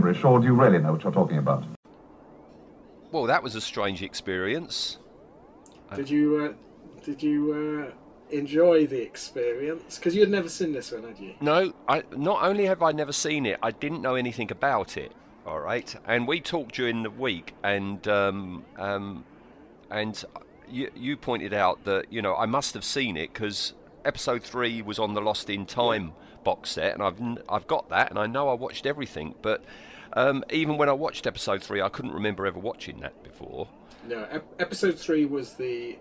Gibberish, or do you really know what you're talking about? Well, that was a strange experience. Did you uh, did you uh, enjoy the experience? Because you had never seen this one, had you? No, I not only have I never seen it, I didn't know anything about it. All right, and we talked during the week, and um, um, and you, you pointed out that you know I must have seen it because episode three was on the Lost in Time box set, and I've n- I've got that, and I know I watched everything, but um, even when I watched episode three, I couldn't remember ever watching that before. No. Ep- episode three was the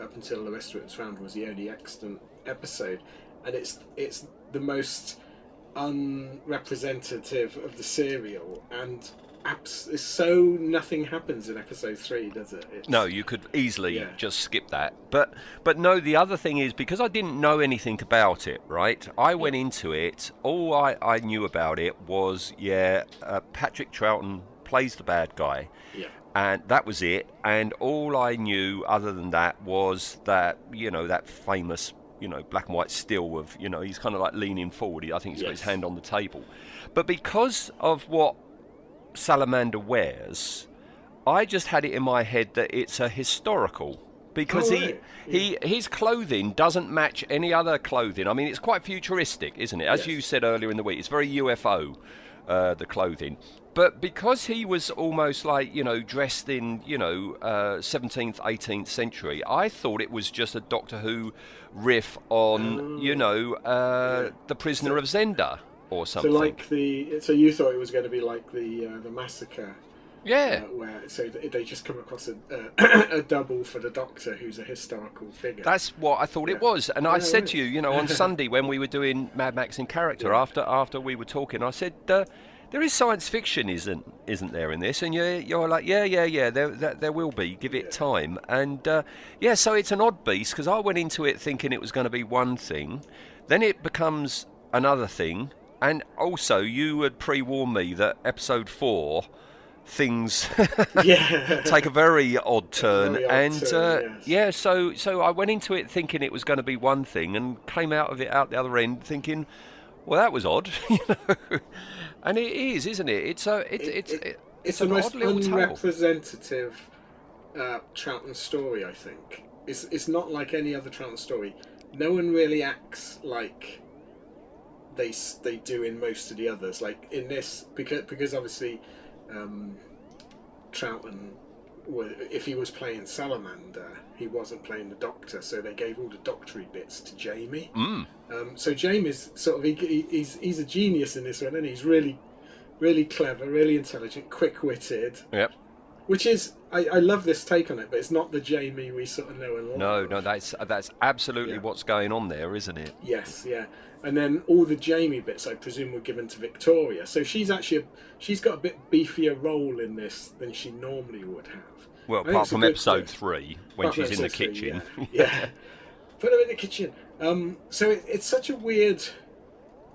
up until the rest of it was found was the only extant episode, and it's it's the most unrepresentative of the serial, and abs- it's so nothing happens in episode three, does it? It's, No, you could easily Yeah. just skip that. But but no, the other thing is because I didn't know anything about it, right? I went into it. All I, I knew about it was yeah, uh, Patrick Troughton plays the bad guy, Yeah. and that was it. And all I knew other than that was that you know that famous you know black and white still of you know he's kind of like leaning forward. I think he's got his hand on the table. But because of what Salamander wears, I just had it in my head that it's a historical because Oh, he right. he his clothing doesn't match any other clothing. I mean, it's quite futuristic, isn't it? As Yes. you said earlier in the week, it's very UFO uh, the clothing. But because he was almost like you know dressed in you know uh, 17th 18th century, I thought it was just a Doctor Who riff on you know uh, Oh. Yeah. the Prisoner of Zenda or So like the so you thought it was going to be like the uh, the massacre yeah. uh, where so they just come across a, uh, a double for the Doctor who's a historical figure. That's what I thought it was, and I Yeah, said to you, you know, on Sunday when we were doing Mad Max in character, Yeah. after after we were talking, I said, uh, "There is science fiction, isn't isn't there in this?" And you're you're like, "Yeah, yeah, yeah, there there, there will be. Give it Yeah. time." And uh, yeah, so it's an odd beast because I went into it thinking it was going to be one thing, then it becomes another thing, and also you had pre-warned me that episode four things take a very odd turn, very odd and turn, uh, yes. yeah, so so I went into it thinking it was going to be one thing, and came out of it out the other end thinking, well, that was odd, you know, and it is, isn't it? It's a it's It- it's it- it- it's an odd most little unrepresentative uh, Troughton story, I think. It's it's not like any other Troughton story. No one really acts like they they do in most of the others. Like in this, because because obviously um, Troughton, if he was playing Salamander, he wasn't playing the Doctor, so they gave all the doctory bits to Jamie. Mm. Um, so Jamie's sort of he, he- he's he's a genius in this one, and he's really really clever, really intelligent, quick witted. Yep. Which is I, I love this take on it, but it's not the Jamie we sort of know and love. No, no, that's that's absolutely Yeah. what's going on there, isn't it? Yes, yeah. And then all the Jamie bits, I presume, were given to Victoria. So she's actually a, she's got a bit beefier role in this than she normally would have. Well, apart from episode thing. three when Apart she's in the episode three, kitchen. Yeah. yeah. Put her in the kitchen. Um, so it, it's such a weird,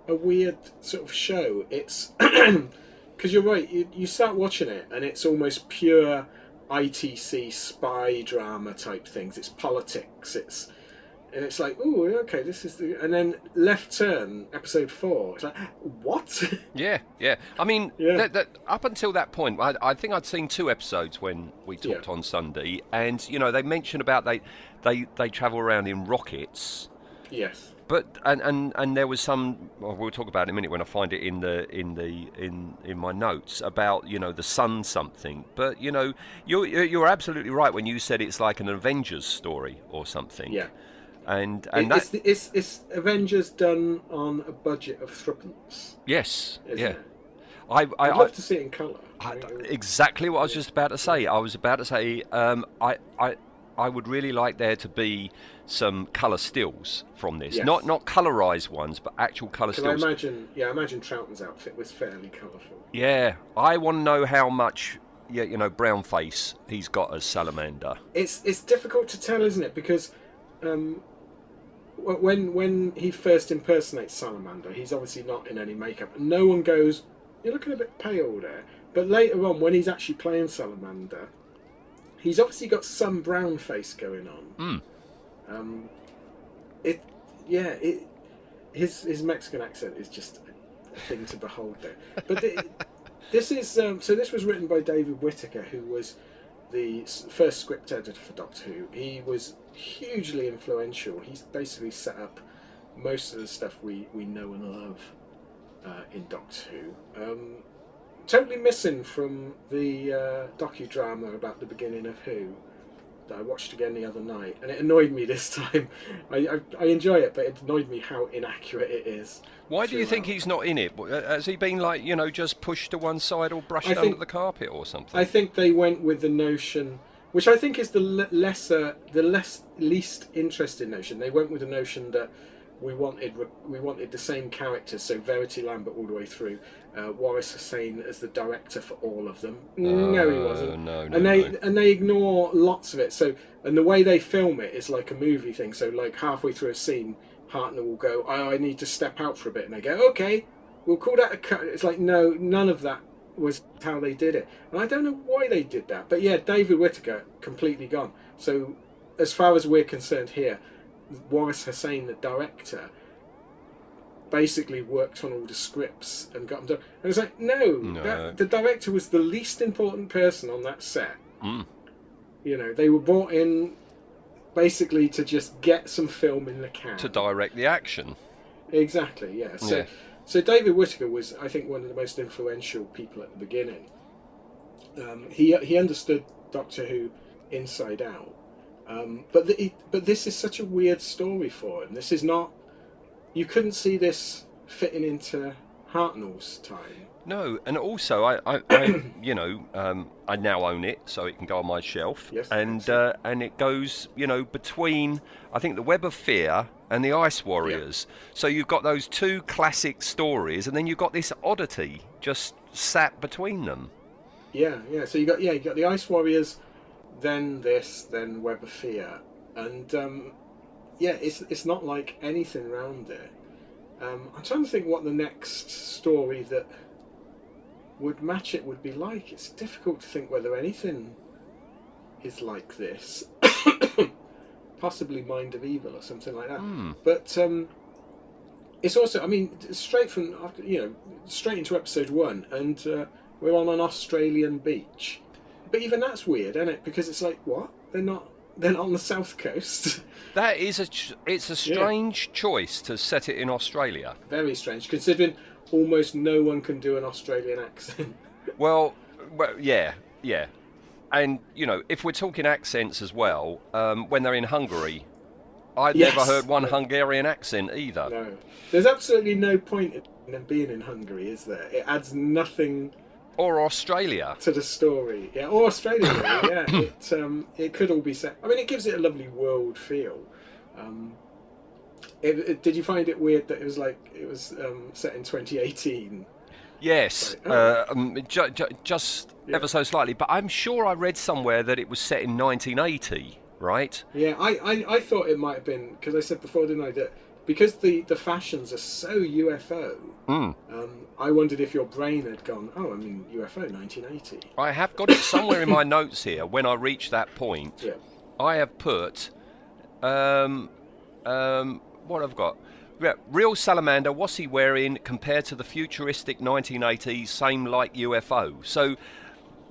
a weird sort of show. It's because you're right. You, you start watching it and it's almost pure ITC spy drama type things. It's politics. It's and it's like, oh, okay, this is the. And then Left Turn, episode four. It's like, what? Yeah, yeah. I mean, Yeah. That, that, up until that point, I, I think I'd seen two episodes when we talked Yeah. on Sunday, and you know they mentioned about they they they travel around in rockets, yes. But and, and, and there was some. Well, we'll talk about it in a minute when I find it in the in the in in my notes about you know the sun something. But you know you're you're absolutely right when you said it's like an Avengers story or something. Yeah. And and It- that it's, it's it's Avengers done on a budget of threepence. yes yeah. It? I, I, I'd I, love to see it in colour. I- would- exactly what I was just about to say. I was about to say um, I, I, I would really like there to be some colour stills from this, Yes. not not colorized ones, but actual colour I stills. imagine, yeah, I imagine Troughton's outfit was fairly colourful. Yeah, I want to know how much, yeah, you know, brown face he's got as Salamander. It's it's difficult to tell, isn't it? Because um, when when he first impersonates Salamander, he's obviously not in any makeup. And no one goes, "You're looking a bit pale there." But later on, when he's actually playing Salamander, he's obviously got some brown face going on. Mm. Um, it, yeah, it, his his Mexican accent is just a thing to behold there. But the, this is um, so. This was written by David Whitaker, who was the first script editor for Doctor Who. He was hugely influential. He's basically set up most of the stuff we, we know and love uh, in Doctor Who. Um, totally missing from the uh, docudrama about the beginning of Who that I watched again the other night, and it annoyed me this time. I, I, I enjoy it, but it annoyed me how inaccurate it is. Why do you think he's not in it? Uh, Has he been like, you know, just pushed to one side or brushed I under the carpet or something? I think they went with the notion, which I think is the lesser, the less least interesting notion. They went with the notion that we wanted we wanted the same characters, so Verity Lambert all the way through, uh, Waris Hussein as the director for all of them. no, he Uh, wasn't. no, no, and they no. and they ignore lots of it. So and the way they film it is like a movie thing. So like halfway through a scene, Hartnell will go, "I, I need to step out for a bit," and they go, "Okay." We'll call that a cut. It's like no, none of that was how they did it, and I don't know why they did that. But yeah, David Whitaker completely gone. So as far as we're concerned here, Waris Hussein, the director, basically worked on all the scripts and got them done. And it's like no, No. That, the director was the least important person on that set. Mm. You know, they were brought in basically to just get some film in the can. To direct the action. Exactly, yeah. So, Yeah. so David Whitaker was, I think, one of the most influential people at the beginning. Um, he he understood Doctor Who inside out, um, but the, but this is such a weird story for him. This is not. You couldn't see this fitting into Hartnell's time. No, and also I, I, I you know, um, I now own it, so it can go on my shelf. Yes, and uh, and it goes, you know, between I think the Web of Fear and the Ice Warriors. Yeah. So you've got those two classic stories, and then you've got this oddity just sat between them. Yeah, yeah. So you got yeah, you got the Ice Warriors, then this, then Web of Fear, and um, yeah, it's it's not like anything around it. Um, I'm trying to think what the next story that would match it would be like. It's difficult to think whether anything is like this. Possibly Mind of Evil or something like that. Hmm. But um, it's also, I mean, straight from you know, straight into episode one, and uh, we're on an Australian beach. But even that's weird, isn't it? Because it's like, what? They're not. They're not on the south coast. That is a, ch- it's a strange choice to set it in Australia. Very strange, considering almost no one can do an Australian accent. Well, well, yeah, yeah, and you know, if we're talking accents as well, um, when they're in Hungary, I'd Yes. never heard one Hungarian accent either. no, there's absolutely no point in them being in Hungary, is there? It adds nothing Or Australia. to the story. Yeah, or Australia. yeah, it um, it could all be set. I mean, it gives it a lovely world feel. Um, it, it- did you find it weird that it was like it was um, set in 2018? Yes, Right. uh, um, ju- ju- just Yeah. ever so slightly. But I'm sure I read somewhere that it was set in 1980, right? Yeah, I, I, I thought it might have been because I said before, didn't I, that because the, the fashions are so UFO. Mm. Um, I wondered if your brain had gone. Oh, I mean UFO 1980. I have got it somewhere in my notes here. When I reach that point, Yeah. I have put, um, um, what I've got. Yeah, real salamander. What's he wearing compared to the futuristic 1980s same like UFO? So,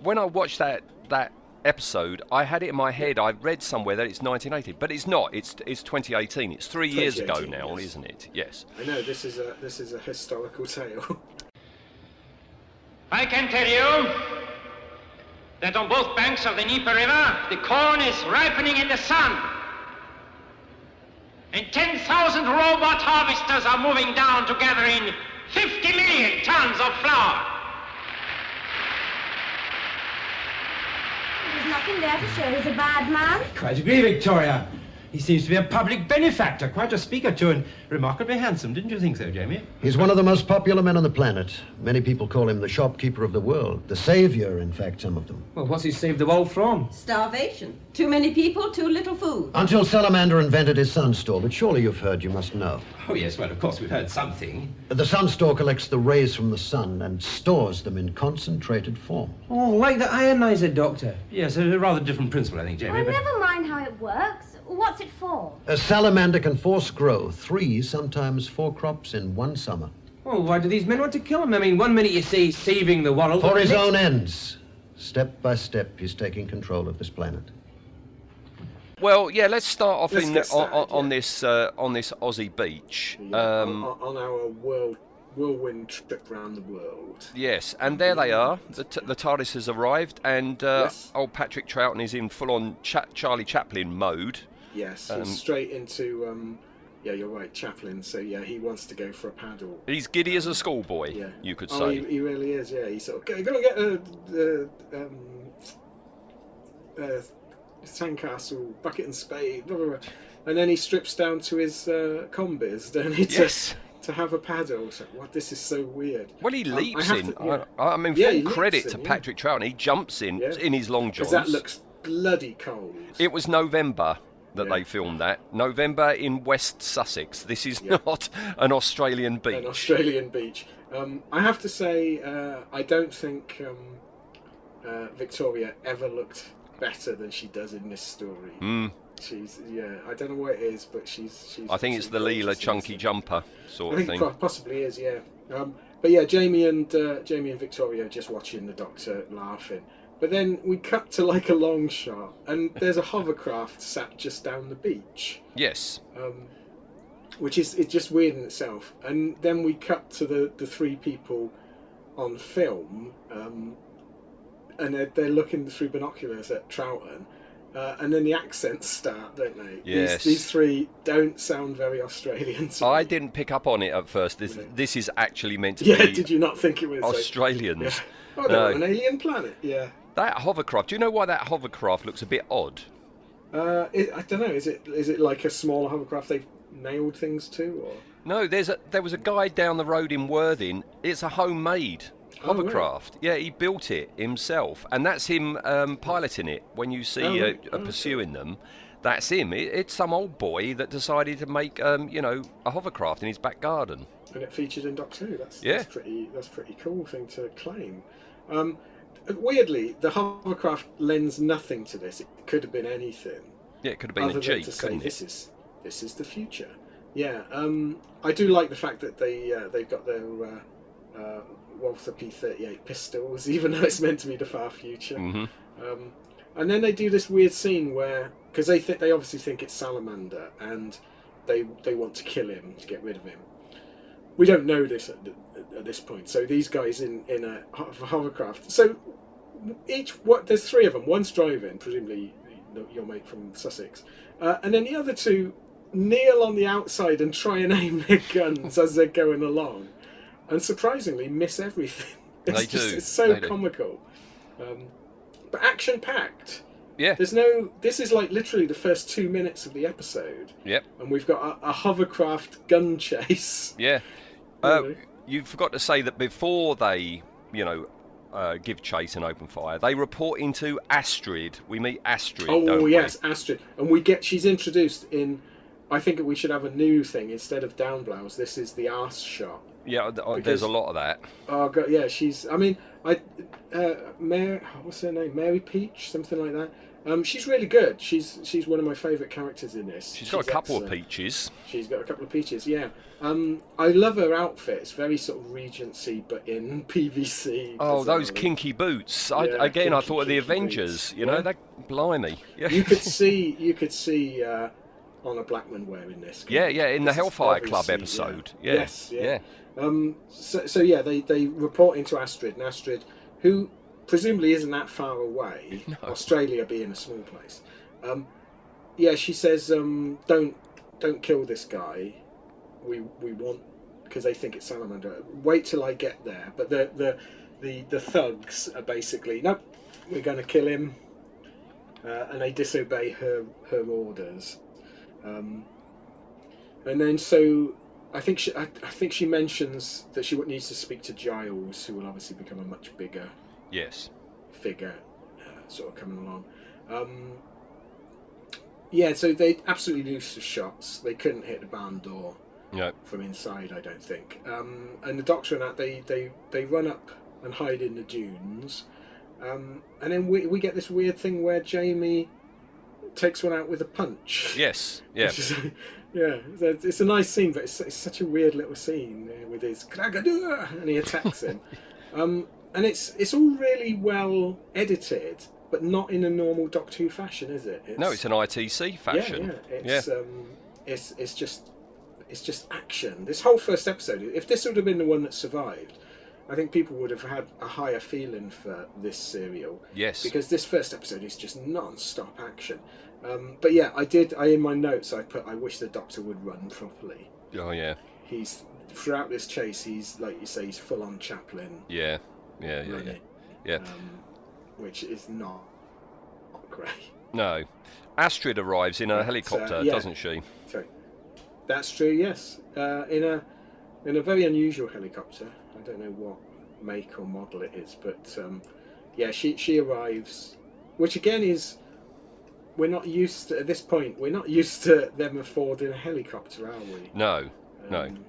when I watched that that episode, I had it in my head. I read somewhere that it's 1980, but it's not. It's it's 2018. It's three years ago now, yes. isn't it? Yes. I know this is a this is a historical tale. I can tell you that on both banks of the Dnieper River, the corn is ripening in the sun. And 10,000 robot harvesters are moving down to gather in 50 million tons of flour. Nothing there to show he's a bad man. Quite agree, Victoria. He seems to be a public benefactor, quite a speaker too, and remarkably handsome. Didn't you think so, Jamie? He's one of the most popular men on the planet. Many people call him the shopkeeper of the world. The savior, in fact, some of them. Well, what's he saved the world from? Starvation. Too many people, too little food. Until Salamander invented his sun store, but surely you've heard, you must know. Oh, yes, well, of course, we've heard something. The sun store collects the rays from the sun and stores them in concentrated form. Oh, like the ionizer, Doctor. Yes, a rather different principle, I think, Jamie. Oh, but... never mind how it works. What's it for? A salamander can force grow three, sometimes four crops in one summer. Well, why do these men want to kill him? I mean, one minute you say he's saving the world. For his next- own ends. Step by step, he's taking control of this planet. Well, yeah. Let's start off Let's in get on, on, on yeah. this uh, on this Aussie beach. Yeah, Um, on, on our world whirlwind trip around the world. Yes, and there they are. The, t- the TARDIS has arrived, and uh, Yes. old Patrick Troughton is in full-on Cha- Charlie Chaplin mode. Yes, Um, straight into. Um, yeah, you're right, Chaplin. So yeah, he wants to go for a paddle. He's giddy as a schoolboy, Yeah, you could Oh, say. he, he really is. Yeah, he's sort of gonna get a, a um, uh, sandcastle, bucket and spade, blah, blah, blah. and then he strips down to his uh, combis, don't he? To, Yes. To have a paddle. So, what? This is so weird. Well, he Um, I leaps in. to- yeah. I, I mean, Yeah, full he credit in, to yeah. Patrick Troughton. He jumps in Yeah. in his long johns. that looks bloody cold. It was November that Yeah. they filmed that. November in West Sussex. This is Yeah. not an Australian beach. an Australian beach. Um, I have to say, uh, I don't think um, uh, Victoria ever looked better than she does in this story. Mm, She's yeah, I don't know what it is, but she's she's. I think it's the Leela chunky jumper I sort of think thing. possibly is, yeah. Um, but yeah, Jamie and uh, Jamie and Victoria are just watching the Doctor laughing. But then we cut to like a long shot, and there's a hovercraft sat just down the beach Yes. um, which is it's just weird in itself. And then we cut to the, the three people on film, um, and they're, they're looking through binoculars at Troughton. Uh, and then the accents start, don't they? Yes. These, these three don't sound very Australian. I didn't pick up on it at first. This, Really? this is actually meant to Yeah, be did you not think it was like- Australians. Yeah. Oh, they're No. on an alien planet. Yeah. That hovercraft. Do you know why that hovercraft looks a bit odd? Uh, it, I don't know. Is it is it like a smaller hovercraft they've nailed things to, or No, there's a there was a guy down the road in Worthing. It's a homemade Oh, really? hovercraft. Yeah, he built it himself, and that's him um, piloting it. When you see Oh, uh, right. uh, pursuing them, that's him. It, it's some old boy that decided to make um, you know a hovercraft in his back garden. and it featured in Doctor Who. That's, Yeah. that's pretty. That's pretty cool thing to claim. Um, weirdly, the hovercraft lends nothing to this. It could have been anything Yeah, it could have been other a than jeep, to say this is this is the future. Yeah, um, I do like the fact that they uh, they've got their uh, uh, Walther P38 pistols, even though it's meant to be the far future. hmm Um, and then they do this weird scene where, because they think they obviously think it's Salamander, and they they want to kill him to get rid of him. We don't know this at, at this point. So these guys in in a hovercraft. So each what there's three of them. One's driving, presumably your mate from Sussex, uh, and then the other two kneel on the outside and try and aim their guns as they're going along, and surprisingly miss everything. It's They just, do, It's so they comical. Um, but action packed. Yeah. There's no. This is like literally the first two minutes of the episode, Yep. and we've got a, a hovercraft gun chase. Yeah. Uh, you forgot to say that before they, you know, uh, give chase and open fire, they report into Astrid. We meet Astrid. Oh don't we? yes, Astrid, and we get she's introduced in. I think we should have a new thing instead of down blouse. This is the arse shot. Yeah, uh, Because- there's a lot of that. Oh god, yeah, she's. I mean, I, uh, Mary, what's her name? Mary Peach, something like that. Um, she's really good. She's she's one of my favourite characters in this. She's got a couple of peaches. She's got a couple of peaches, yeah. Um, I love her outfit. It's very sort of Regency, but in PVC. Oh, those kinky boots! I, Yeah, again, I thought of the Avengers. boots. You know, Yeah. that blimey. Yeah. You could see, you could see uh, Honor Blackman wearing this. Yeah, yeah, in the Hellfire Club episode. Yeah. Yeah. Yes, yeah. yeah. Um, so, so yeah, they, they report into Astrid, and Astrid, who presumably isn't that far away, Australia being a small place. Um, yeah, she says, um, "Don't don't kill this guy. We we want because they think it's salamander. Wait till I get there." But the the the, the thugs are basically, nope, we're going to kill him. uh, and they disobey her her orders. Um, and then so I think she I, I think she mentions that she needs to speak to Giles, who will obviously become a much bigger Yes. figure, uh, sort of coming along. Um, yeah, so they absolutely lose the shots. They couldn't hit the barn door No. from inside, I don't think. Um, and the doctor and that they, they they run up and hide in the dunes, um, and then we we get this weird thing where Jamie takes one out with a punch. Yes. Yeah. Is- yeah, it's a- nice scene, but it's, it's such a weird little scene uh, with his Kragadua, and he attacks him. um, and it's it's all really well edited, but not in a normal Doctor Who fashion, is it? No, it's an ITC fashion. Yeah, yeah. It's um, it's it's just it's just action. This whole first episode. If this would have been the one that survived, I think people would have had a higher feeling for this serial. Yes. Because this first episode is just non-stop action. Um, but yeah, I did. I in my notes I put. I wish the Doctor would run properly. Oh yeah. He's throughout this chase. He's like you say. He's full on Chaplin. Yeah. Yeah. Yeah. Yeah. Yeah. Um, which is not, not great. No. Astrid arrives in a uh, helicopter, yeah. doesn't she? Sorry. That's true. Yes, uh, in a in a very unusual helicopter. I don't know what make or model it is, but um, yeah, she she arrives, which again is we're not used to, at this point. We're not used to them affording a helicopter, are we? No. No. Um,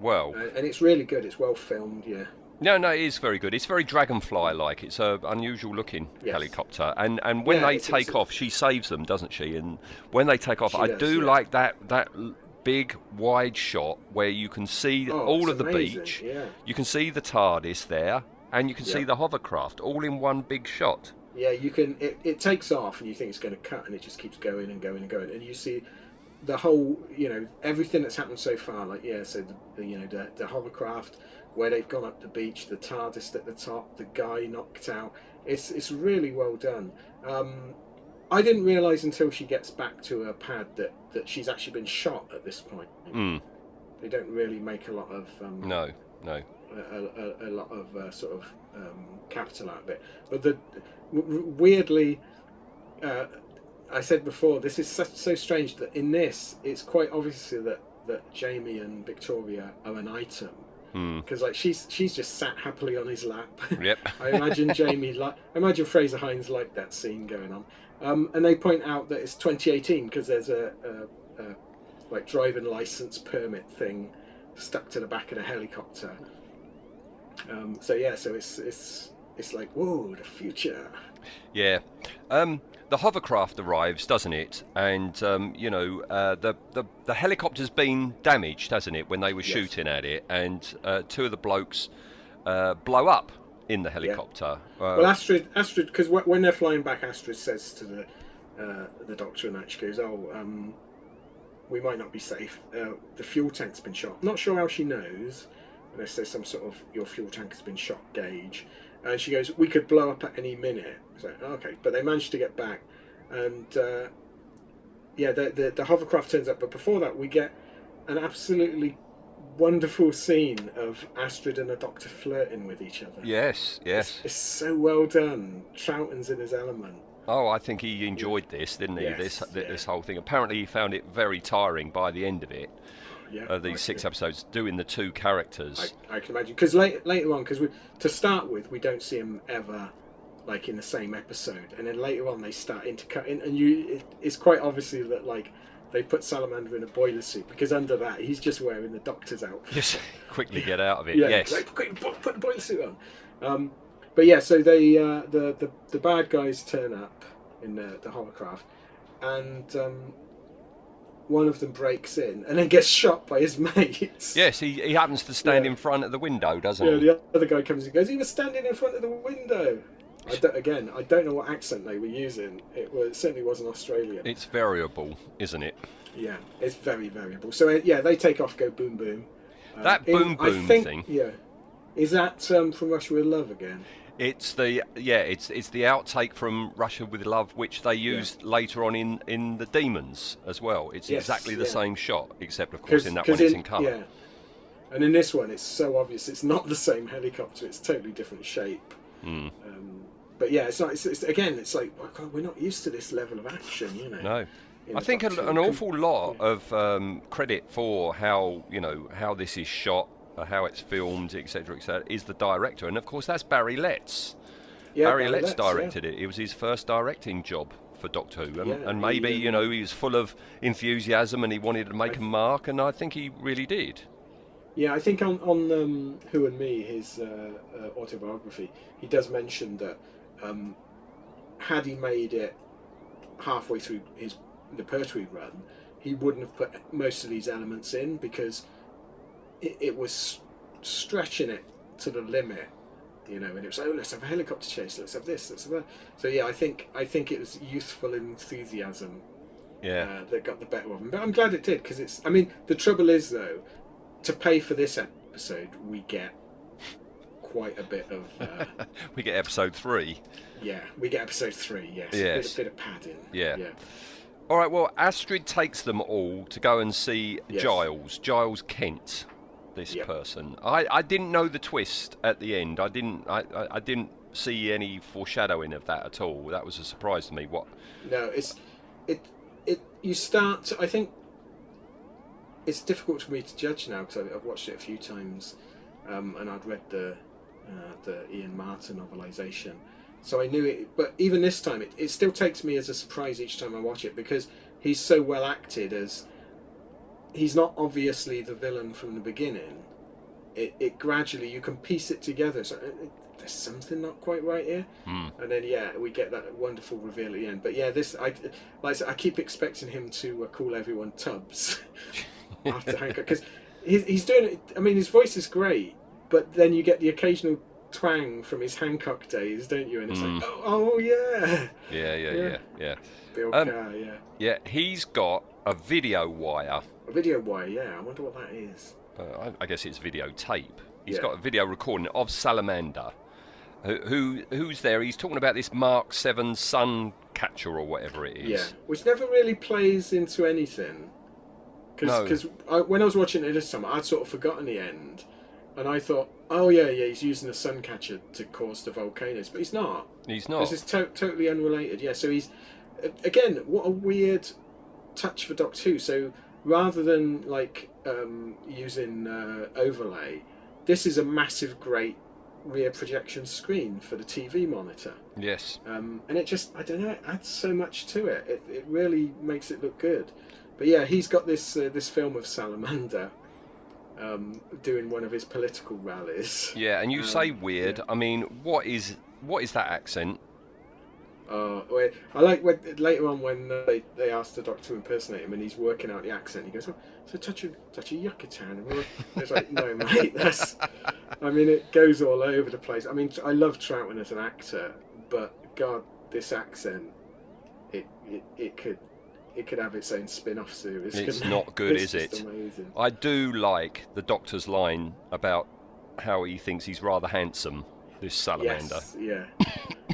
Well. and and it's really good. It's well filmed. Yeah. No, no, it is very good. It's very dragonfly-like. It's uh, a unusual-looking Yes. helicopter, and and when Yeah, they take it's- off, she saves them, doesn't she? And when they take off, She I does, do yeah. like that that big wide shot where you can see Oh, all of the amazing, beach. yeah. You can see the TARDIS there, and you can see the hovercraft all in one big shot. Yeah, you can. It, it takes off, and you think it's going to cut, and it just keeps going and going and going, and you see the whole, you know, everything that's happened so far. Like, yeah, so the, the you know the, the hovercraft where they've gone up the beach, the TARDIS at the top, the guy knocked out. It's it's really well done. Um, I didn't realise until she gets back to her pad that that she's actually been shot at this point. Mm. They don't really make a lot of um, No, no. a, a, a lot of uh, sort of um, capital out of it. But the w- weirdly, uh, I said before, this is so, so strange that in this, it's quite obvious that that Jamie and Victoria are an item Hmm. because like she's she's just sat happily on his lap. Yep. I imagine Jamie like I imagine Frazer Hines like that scene going on, um, and they point out that it's 2018 because there's a, a, a like driving license permit thing stuck to the back of the helicopter. Um, so yeah, so it's it's it's like whoa, the future. Yeah. Um, the hovercraft arrives, doesn't it? And um, you know, uh, the, the the helicopter's been damaged, hasn't it, when they were Yes. shooting at it, and uh, two of the blokes uh, blow up in the helicopter. Uh, well, Astrid, Astrid, because when they're flying back, Astrid says to the uh, the doctor, and that she goes, "Oh, um, we might not be safe. Uh, the fuel tank's been shot. Not sure how she knows, unless there's some sort of your fuel tank has been shot gauge." And she goes, "We could blow up at any minute." So okay, but they managed to get back, and uh, yeah, the, the the hovercraft turns up. But before that, we get an absolutely wonderful scene of Astrid and the Doctor flirting with each other. yes, yes. It's so well done. Troughton's in his element. Oh, I think he enjoyed this, didn't he? Yes, this yeah. this whole thing. Apparently, he found it very tiring by the end of it. Yeah, Uh, these six episodes doing the two characters. I, I can imagine because later later on, because to start with, we don't see him ever like in the same episode, and then later on they start intercutting, and you it, it's quite obviously that like they put Salamander in a boiler suit because under that he's just wearing the doctor's outfit. Just quickly get out of it. Yeah, yes. like, quick, put, put the boiler suit on. Um, but yeah, so they uh, the, the the bad guys turn up in the, the hovercraft, and um, one of them breaks in and then gets shot by his mates. Yes, he, he happens to stand Yeah. in front of the window, doesn't Yeah, he? Yeah, the other guy comes and goes. He was standing in front of the window. I don't, again, I don't know what accent they were using. It was it certainly wasn't Australian. It's variable, isn't it? Yeah, it's very variable. So uh, yeah, they take off, go boom boom. That in- boom I boom think- thing. Yeah, is that um, from Russia with Love again? It's the yeah, it's it's the outtake from Russia with Love, which they used later on in, in the Demons as well. It's Yes, exactly the yeah. same shot, except of course in that one it's in colour. Yeah, and in this one, it's so obvious it's not the same helicopter. It's totally different shape. Mm. Um, but yeah, it's not. It's, it's, again, it's like well, God, we're not used to this level of action, you know. No. in I think a, an awful lot of um, credit for how you know how this is shot, how it's filmed, etc., etc., is the director, and of course that's Barry Letts. Yeah, Barry, Barry Letts Letts, yeah. directed it. It was his first directing job for Doctor Who, and, Yeah, and maybe he, you um, know he was full of enthusiasm and he wanted to make a mark, and I think he really did. Yeah, I think on on um, Who and Me, his uh, uh, autobiography, he does mention that um, had he made it halfway through his the Pertwee run, he wouldn't have put most of these elements in because it, it was stretching it to the limit, you know. And it was oh, let's have a helicopter chase, let's have this, let's have that. So yeah, I think I think it was youthful enthusiasm Yeah. uh, that got the better of them. But I'm glad it did because it's. I mean, the trouble is though, to pay for this episode, we get quite a bit of. Uh, we get episode three. yeah, we get episode three. Yes, Yes. A, bit, a bit of padding. Yeah. yeah. All right. Well, Astrid takes them all to go and see Yes. Giles. Giles Kent. This Yep. person. I, I didn't know the twist at the end. I didn't. I, I, I didn't see any foreshadowing of that at all. That was a surprise to me. What? No, it's it it. You start. I think it's difficult for me to judge now because I've watched it a few times, um, and I'd read the uh, the Ian Marter novelization, so I knew it. But even this time, it, it still takes me as a surprise each time I watch it because he's so well acted as he's not obviously the villain from the beginning. It, it gradually you can piece it together. So uh, uh, there's something not quite right here, Hmm. and then yeah, we get that wonderful reveal at the end. But yeah, this I like I, said, I keep expecting him to uh, call everyone Tubbs after Hancock because he's, he's doing it. I mean, his voice is great, but then you get the occasional twang from his Hancock days, don't you? And it's Mm. like, oh, oh yeah, Yeah, yeah, yeah, Yeah. yeah. Bill Um, Kerr, yeah. Yeah, he's got a video wire. A video wire, yeah. I wonder what that is. Uh, I, I guess it's videotape. He's Yeah. got a video recording of Salamander. Who, who who's there? He's talking about this Mark Seven Sun catcher or whatever it is. Yeah, which never really plays into anything. No. Because when I was watching it this time, I'd sort of forgotten the end, and I thought, oh yeah, yeah, he's using the sun catcher to cause the volcanoes, but he's not. He's not. This is to- totally unrelated. Yeah, so he's again, what a weird touch for Doctor Who. So rather than like um, using uh, overlay, this is a massive, great rear projection screen for the TV monitor. Yes. Um, and it just, I don't know, it adds so much to it. It, it really makes it look good. But yeah, he's got this uh, this film of Salamander um, doing one of his political rallies. Yeah, and you Um, say weird. I mean, what is what is that accent? Uh, I like when later on when uh, they, they asked the doctor to impersonate him and he's working out the accent. He goes, "Oh, it's a touch of touch of Yucatan." And it's like, "No, mate, that's." I mean, it goes all over the place. I mean, I love Troughton as an actor, but God, this accent, it it, it could it could have its own spin-off series. It's couldn't good, is it? Amazing. I do like the Doctor's line about how he thinks he's rather handsome. This salamander. Yes, yeah,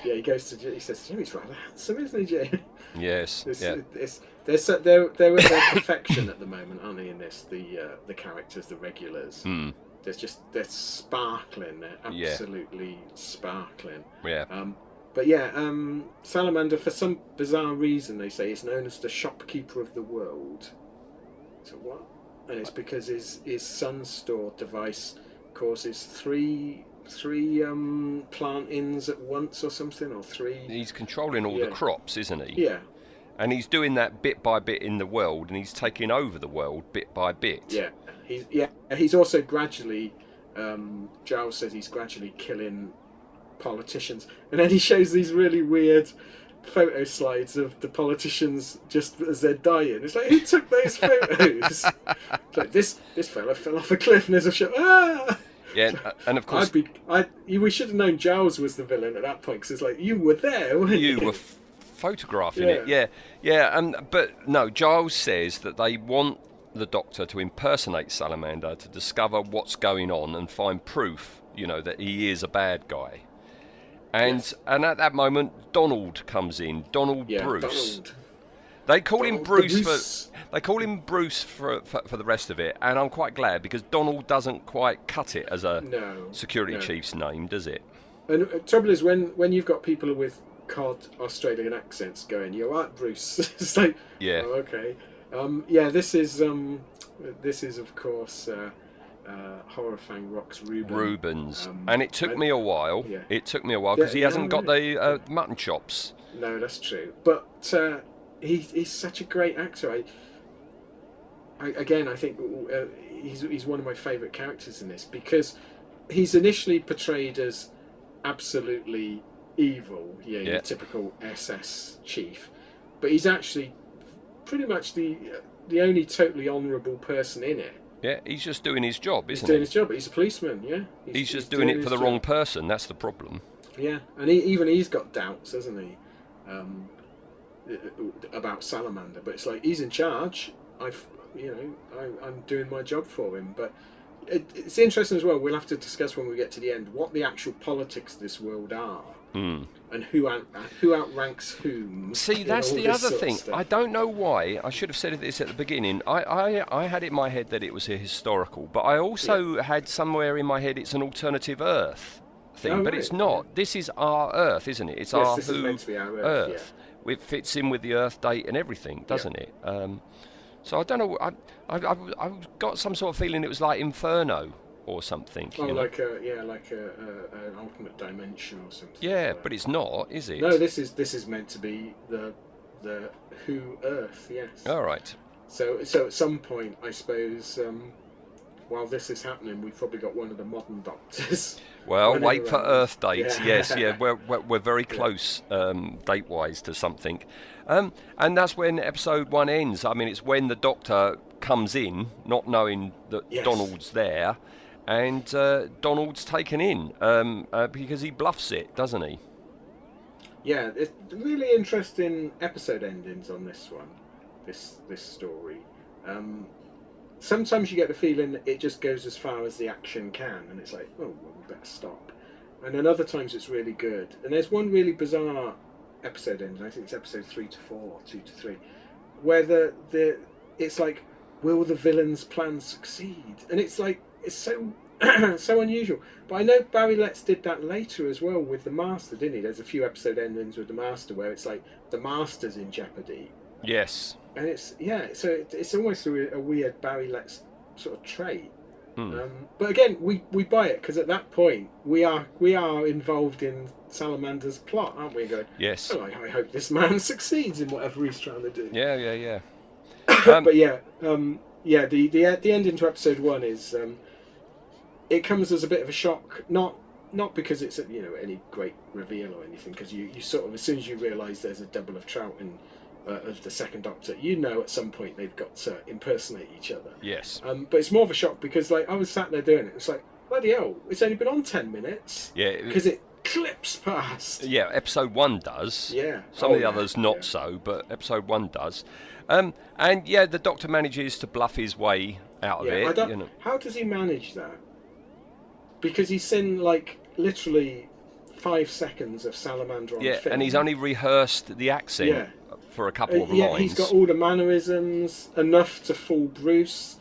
yeah. He goes to he says, "Jimmy's rather handsome, isn't he, Jim?" Yes. It's, yeah. it's, they're, so, they're, they're at their perfection at the moment, aren't they? In this, the uh, the characters, the regulars. Hmm. There's just they're sparkling. They're Yeah. absolutely sparkling. Yeah. Um, but yeah, um, Salamander, for some bizarre reason, they say is known as the shopkeeper of the world. So what? And it's because his his sun store device causes three three um, plantings at once or something, or three. He's controlling all Yeah. the crops, isn't he? Yeah. And he's doing that bit by bit in the world, and he's taking over the world bit by bit. Yeah, he's yeah. He's also gradually. Um, Giles says he's gradually killing politicians, and then he shows these really weird photo slides of the politicians just as they're dying. It's like who took those photos? like this this fella fell off a cliff and there's a shot. Ah! Yeah, and- and of course I'd be. I. We should have known Giles was the villain at that point because it's like you were there. Weren't you, you were f- photographing it. Yeah, yeah. Um, but no, Giles says that they want the Doctor to impersonate Salamander to discover what's going on and find proof, you know, that he is a bad guy. And and at that moment, Donald comes in. Donald Yeah, Bruce. Donald. They call him Bruce, Bruce. for they call him Bruce for, for for the rest of it, and I'm quite glad because Donald doesn't quite cut it as a No, security no. chief's name, does it? And uh, trouble is when when you've got people with cod Australian accents going, "You're right, Bruce." it's like, Yeah. oh, okay, um, yeah. This is um, this is of course uh, uh, horror fang rocks Reuben. Reubens, Um, and it took and- me a while. Yeah. It took me a while because he Yeah, hasn't got the uh, mutton chops. No, that's true. But uh, he, he's such a great actor. I, I again, I think uh, he's he's one of my favourite characters in this because he's initially portrayed as absolutely evil, yeah, Yeah. your typical SS chief, but he's actually pretty much the the only totally honourable person in it. Yeah, he's just doing his job, He's isn't doing he? his job. He's a policeman, yeah. He's, just doing, it for the job. wrong person. That's the problem. Yeah, and he, even he's got doubts, hasn't he, um, about Salamander? But it's like he's in charge. I've, you know, I, I'm doing my job for him. But it, it's interesting as well. We'll have to discuss when we get to the end what the actual politics of this world are, Hmm. and who out, who outranks whom. See, that's the other thing. I don't know why. I should have said this at the beginning. I, I, I had it in my head that it was a historical, but I also had somewhere in my head it's an alternative Earth thing. Oh, but right, it's not. This is our Earth, isn't it? It's Yes, our who meant to be our Earth, Earth. It fits in with the Earth date and everything, doesn't it? Um, so I don't know. I, I, I, I've got some sort of feeling it was like Inferno or something. Oh, you know? like a yeah, like a, a, an alternate dimension or something. yeah, but it's not, is it? No, this is this is meant to be the the Who Earth. Yes. All right. So, so at some point, I suppose, um, while this is happening, we've probably got one of the modern doctors. Well, wait for. Earth dates. Yeah. Yes, yeah, we're, we're, we're very close um, date wise to something. Um, and that's when episode one ends. I mean, it's when the Doctor comes in, not knowing that Yes. Donald's there, and uh, Donald's taken in um, uh, because he bluffs it, doesn't he? Yeah, it's really interesting episode endings on this one, this this story. Um, sometimes you get the feeling that it just goes as far as the action can, and it's like, oh, well, we better stop. And then other times it's really good. And there's one really bizarre episode ending. I think it's episode three to four, two to three, where the the it's like, will the villain's plan succeed? And it's like it's so so unusual. But I know Barry Letts did that later as well with the Master, didn't he? There's a few episode endings with the Master where it's like the Master's in jeopardy, Yes. And it's yeah. So it, it's almost a, a weird Barry Letts sort of trait. Hmm. Um, but again, we, we buy it because at that point we are we are involved in Salamander's plot, aren't we? Going, Yes. "Oh, I, I hope this man succeeds in whatever he's trying to do. Yeah, yeah, yeah. Um, but yeah, um, yeah. The, the the ending to episode one is um, it comes as a bit of a shock, not not because it's you know any great reveal or anything, because you, you sort of as soon as you realise there's a double of Troughton uh, of the second Doctor, you know at some point they've got to impersonate each other. Yes. Um, but it's more of a shock because like I was sat there doing it, it's like bloody hell, it's only been on ten minutes Yeah. because it clips past. Yeah, episode one does. Yeah. Some Oh, of the yeah, others not so, but episode one does. Um, and yeah, the Doctor manages to bluff his way out of Yeah, I it. You know. How does he manage that? Because he's in like literally five seconds of Salamander on Yeah, film. and he's only rehearsed the accent Yeah. For a couple Uh, of yeah, lines. he's got all the mannerisms enough to fool Bruce.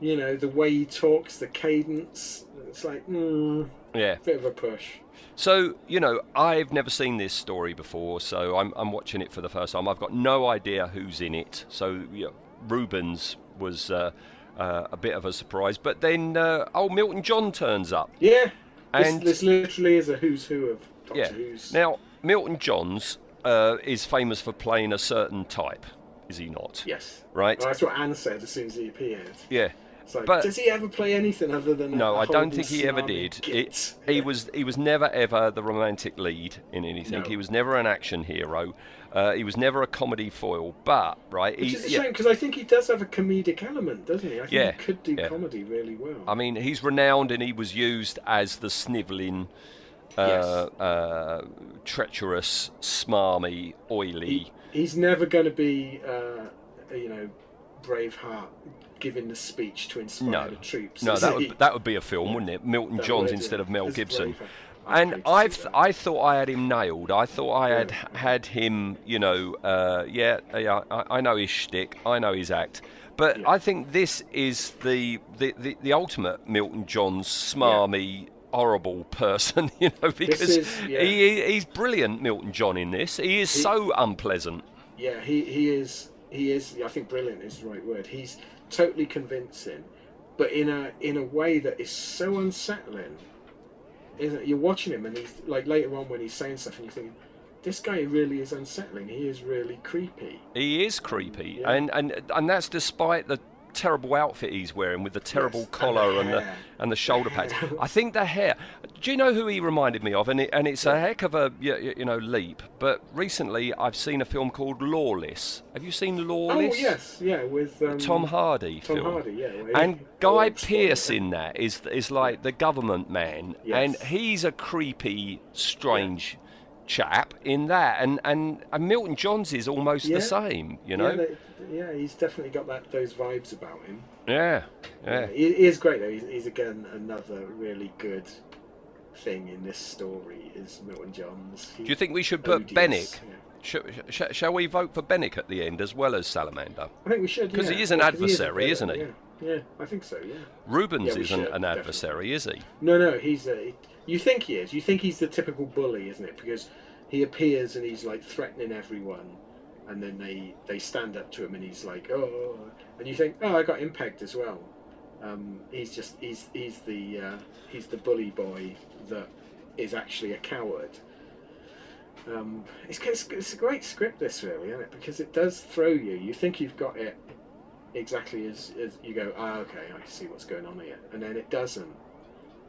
You know the way he talks, the cadence. It's like, mm, Yeah. bit of a push. So you know, I've never seen this story before, so I'm I'm watching it for the first time. I've got no idea who's in it. So you know, Reubens was uh, uh, a bit of a surprise, but then uh, old Milton John turns up. Yeah, this, And- this literally is a who's who of Doctor Yeah. Who's. Now Milton Johns uh, is famous for playing a certain type, is he not? yes, Right. Well, that's what Anne said as soon as he appeared. Yeah. Like, But- does he ever play anything other than? No, I don't think he ever did. It, he was he was never ever the romantic lead in anything. No. He was never an action hero. Uh, he was never a comedy foil. But right, Which he, is a yeah, shame because I think he does have a comedic element, doesn't he? I think Yeah, he could do yeah. comedy really well. I mean, he's renowned and he was used as the snivelling, uh, uh, treacherous, smarmy, oily. He's never going to be, uh, you know, Braveheart giving the speech to inspire no, the troops. no, that would that would be a film, wouldn't it? Milton That Johns instead yeah. of Mel Gibson. And I've. I thought I had him nailed. I thought I had had him. You know, uh, yeah, yeah. I, I know his shtick. I know his act. But I think this is the the, the, the ultimate Milton Johns smarmy, horrible person, you know, because is- yeah. he, he's brilliant, Milton John, in this. He is He- so unpleasant. Yeah, he, he is he is. I think brilliant is the right word. He's totally convincing, but in a in a way that is so unsettling. Isn't it? You're watching him, and he's like later on when he's saying stuff, and you're thinking, this guy really is unsettling. He is really creepy. He is creepy, Yeah. and, and and that's despite the terrible outfit he's wearing with the terrible Yes, and the collar and the and the shoulder pads. I think the hair. Do you know who he reminded me of? And it, and it's a heck of a you, you know leap. But recently I've seen a film called Lawless. Have you seen Lawless? Oh yes, yeah, with um, Tom Hardy Tom film. Hardy, yeah. he- And oh, Guy Pearce in that is is like the government man, and he's a creepy, strange chap in that. And, and and Milton Johns is almost Yeah. the same, you know. Yeah, they- yeah, he's definitely got that those vibes about him. Yeah, yeah. he, he is great though. He's, he's again another really good thing in this story is Milton Johns. Do you think we should put odious, Benik? yeah. Sh- sh- shall we vote for Benik at the end as well as Salamander? I think we should 'Cause yeah. he is an Yeah, adversary, villain, isn't he? Yeah. yeah, I think so. Yeah. Reubens Yeah, isn't should, an definitely. adversary, is he? No, no, he's a. You think he is? You think he's the typical bully, isn't it? Because he appears and he's like threatening everyone, and then they they stand up to him and he's like, oh, and you think, oh, I got pegged as well. Um, he's just he's he's the uh, he's the bully boy that is actually a coward. Um, it's, it's it's a great script, this really, isn't it? Because it does throw you. You think you've got it exactly as, as you go. Ah, okay, I see what's going on here, and then it doesn't.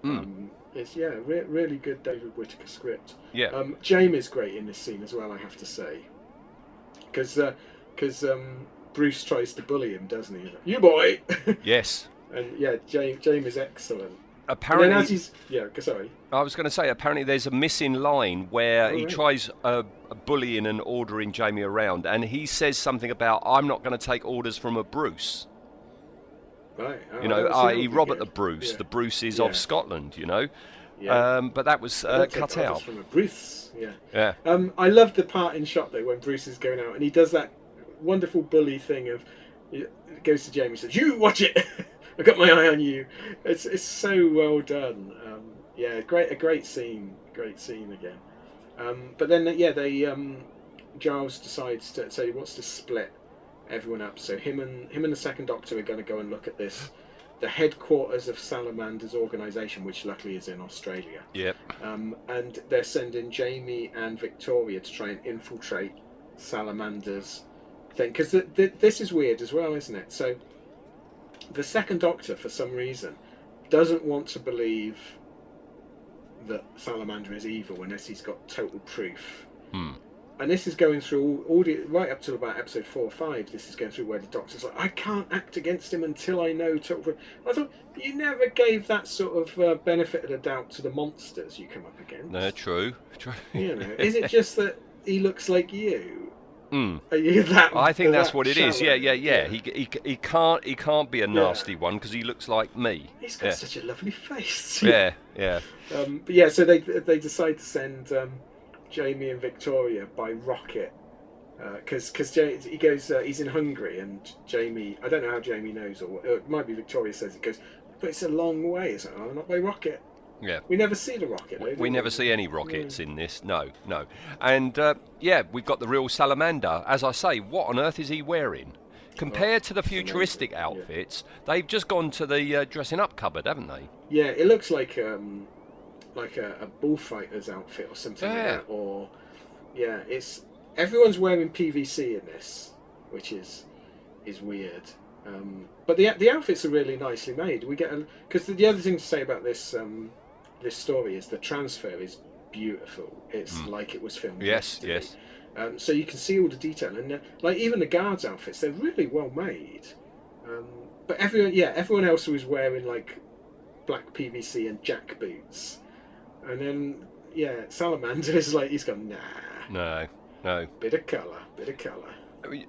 Mm. Um, it's yeah, re- really good David Whitaker script. Yeah. Um, Jamie's great in this scene as well, I have to say, because because um, Bruce tries to bully him, doesn't he? Like, you boy, Yes. and yeah, James James is excellent. Apparently, then as he's yeah, sorry. I was going to say, apparently there's a missing line where Oh, he tries uh, bullying and ordering Jamie around, and he says something about, I'm not going to take orders from a Bruce. Right. oh, You know, i.e. Robert the Bruce. Yeah. The Bruces Yeah. of Scotland, you know. Yeah. Um, but that was uh, cut out. from a Bruce. Yeah. Yeah. Um, I love the part in shot though when Bruce is going out and he does that wonderful bully thing of goes to Jamie and says, "You watch it. I got my eye on you." It's it's so well done. Um, yeah, great a great scene. Great scene again. Um, but then yeah, they um, Giles decides to so he wants to split everyone up. So him and him and the second Doctor are going to go and look at this. The headquarters of Salamander's organisation, which luckily is in Australia. Yep. Um, and they're sending Jamie and Victoria to try and infiltrate Salamander's thing. Because th- th- this is weird as well, isn't it? So, the second Doctor, for some reason, doesn't want to believe that Salamander is evil unless he's got total proof. Hmm. And this is going through all, all the, right up to about episode four or five. This is going through where the Doctor's like, I can't act against him until I know proof. I thought you never gave that sort of uh, benefit of the doubt to the monsters you come up against. No, true. True. You know, is it just that he looks like you? Mm. Are you that? I think that's that what it is. shallow? Yeah, yeah, yeah. He, he, he can't he can't be a Yeah. nasty one because he looks like me. He's got yeah. such a lovely face. yeah, yeah. Um, but yeah, so they they decide to send um, Jamie and Victoria by rocket because because he goes uh, he's in Hungary and Jamie I don't know how Jamie knows or what- it might be Victoria says it goes but it's a long way. It's like oh not by rocket. Yeah. We never see the rocket. though, do We never see any rockets in this. No, no. And uh, yeah, we've got the real salamander. As I say, what on earth is he wearing? Compared to the futuristic outfits, they've just gone to the uh, dressing up cupboard, haven't they? Yeah, it looks like um, like a, a bullfighter's outfit or something Yeah. like that. Or yeah, it's everyone's wearing PVC in this, which is is weird. Um, but the the outfits are really nicely made. We get because the, the other thing to say about this um, this story is the transfer is beautiful. It's Mm. like it was filmed. Yes, yes. Um, so you can see all the detail, and uh, like even the guards' outfits, they're really well made. Um, but everyone, yeah, everyone else was wearing like black PVC and jack boots, and then yeah, Salamander is like he's gone nah, No, no. bit of colour, bit of colour.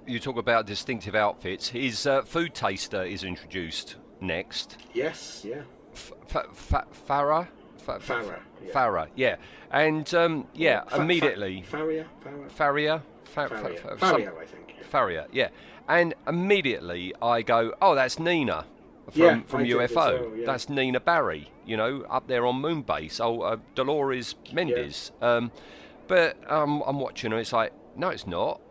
You talk about distinctive outfits. His uh, food taster is introduced next. Yes, yeah, F- fa- fa- Farah? Fa- fa- Farah, yeah. Farah, yeah. And um, yeah, Fa- immediately. Fa- fa- Faria, fa- some- Faria, I think. yeah. Faria, yeah. And immediately I go, oh, that's Nina. From Yeah, from I UFO. yeah. That's Nina Barry, you know, up there on Moonbase. Oh, uh, Dolores Mantez. Um, but um, I'm watching her. It's like, no, it's not.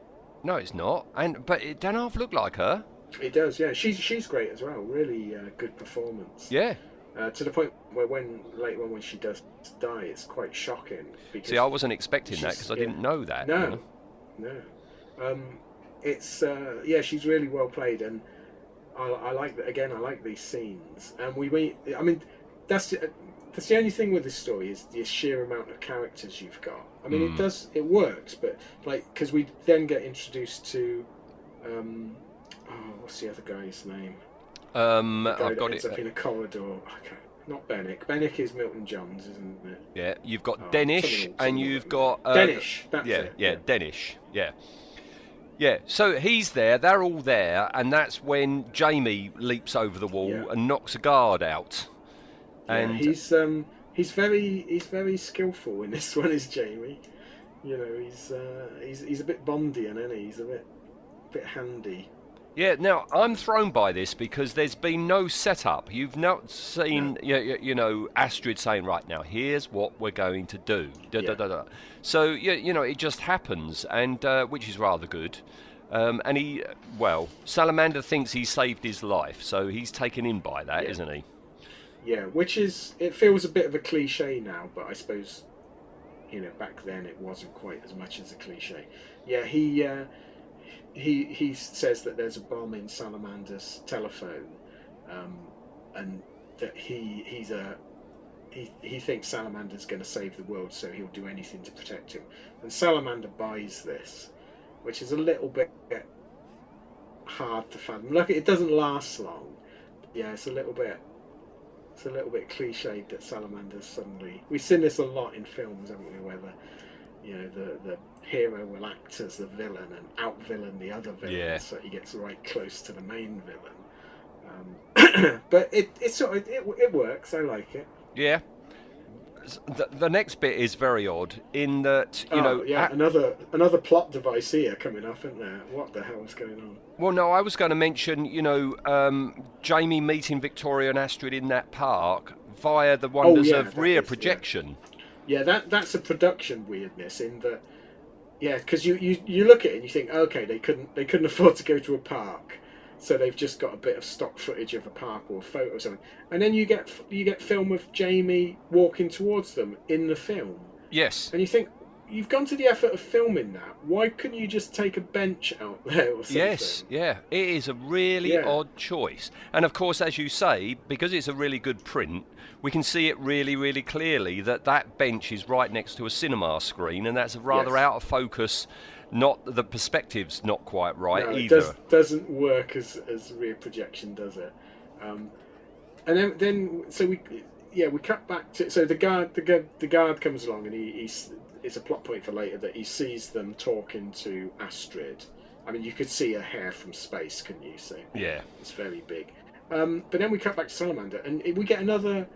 No, it's not. And but it don't half look like her. It does, yeah. She's she's great as well. Really uh, good performance. Yeah. Uh, to the point where when later on when she does die, it's quite shocking. Because See, I wasn't expecting that because I didn't know that. you No, know. no. Um, it's uh, yeah, she's really well played, and I, I like that. Again, I like these scenes, and we meet. I mean, that's the, that's the only thing with this story is the sheer amount of characters you've got. I mean, Mm. it does it works, but like because we then get introduced to. Um, oh, what's the other guy's name? Um, guy I've got ends it. up in a corridor. Okay. Not Benik. Benik is Milton Johns, isn't it? Yeah, you've got Oh, Denish and you've got uh, Denish, that's yeah, it, yeah, yeah. Denish. Yeah, yeah. So he's there. They're all there, and that's when Jamie leaps over the wall Yeah. and knocks a guard out. Yeah, And he's um he's very he's very skillful in this one. Is Jamie? You know, he's uh, he's he's a bit Bondian, isn't he? He's a bit bit handy. Yeah. Now I'm thrown by this because there's been no setup. You've not seen, you, you, you know, Astrid saying, "Right now, here's what we're going to do." Da, Yeah. da, da. So you, you know, it just happens, and uh, which is rather good. Um, and he, well, Salamander thinks he saved his life, so he's taken in by that, Yeah. not he? Yeah, which is it feels a bit of a cliche now, but I suppose you know back then it wasn't quite as much as a cliche. Yeah, he uh, he he says that there's a bomb in Salamander's telephone, um, and that he he's a he, he thinks Salamander's going to save the world, so he'll do anything to protect him. And Salamander buys this, which is a little bit hard to fathom. Look, it doesn't last long. Yeah, it's a little bit it's a little bit cliched that salamanders suddenly. We've seen this a lot in films, haven't we? Where the you know the the hero will act as the villain and out villain the other villain, Yeah. so he gets right close to the main villain. Um, but it it sort of it, it works. I like it. Yeah. The, the next bit is very odd in that you Oh, know. yeah, a- another another plot device here coming up, isn't there? What the hell is going on? well, no, I was going to mention you know um, Jamie meeting Victoria and Astrid in that park via the wonders Oh, yeah, of rear is, yeah. projection. Yeah, that that's a production weirdness in that. Yeah, because you, you you look at it and you think, okay, they couldn't they couldn't afford to go to a park, so they've just got a bit of stock footage of a park or a photo or something, and then you get you get film of Jamie walking towards them in the film, Yes. and you think you've gone to the effort of filming that. Why couldn't you just take a bench out there or something? Yes, yeah, it is a really Yeah. odd choice. And of course, as you say, because it's a really good print, we can see it really, really clearly that that bench is right next to a cinema screen, and that's rather Yes. out of focus. Not the perspective's not quite right no, it either. does, doesn't work as as rear projection, does it? Um, and then then so we yeah we cut back to so the guard the guard, the guard comes along and he he's it's a plot point for later that he sees them talking to Astrid. I mean, you could see her hair from space, couldn't you? So Yeah. it's very big. Um, but then we cut back to Salamander, and we get another.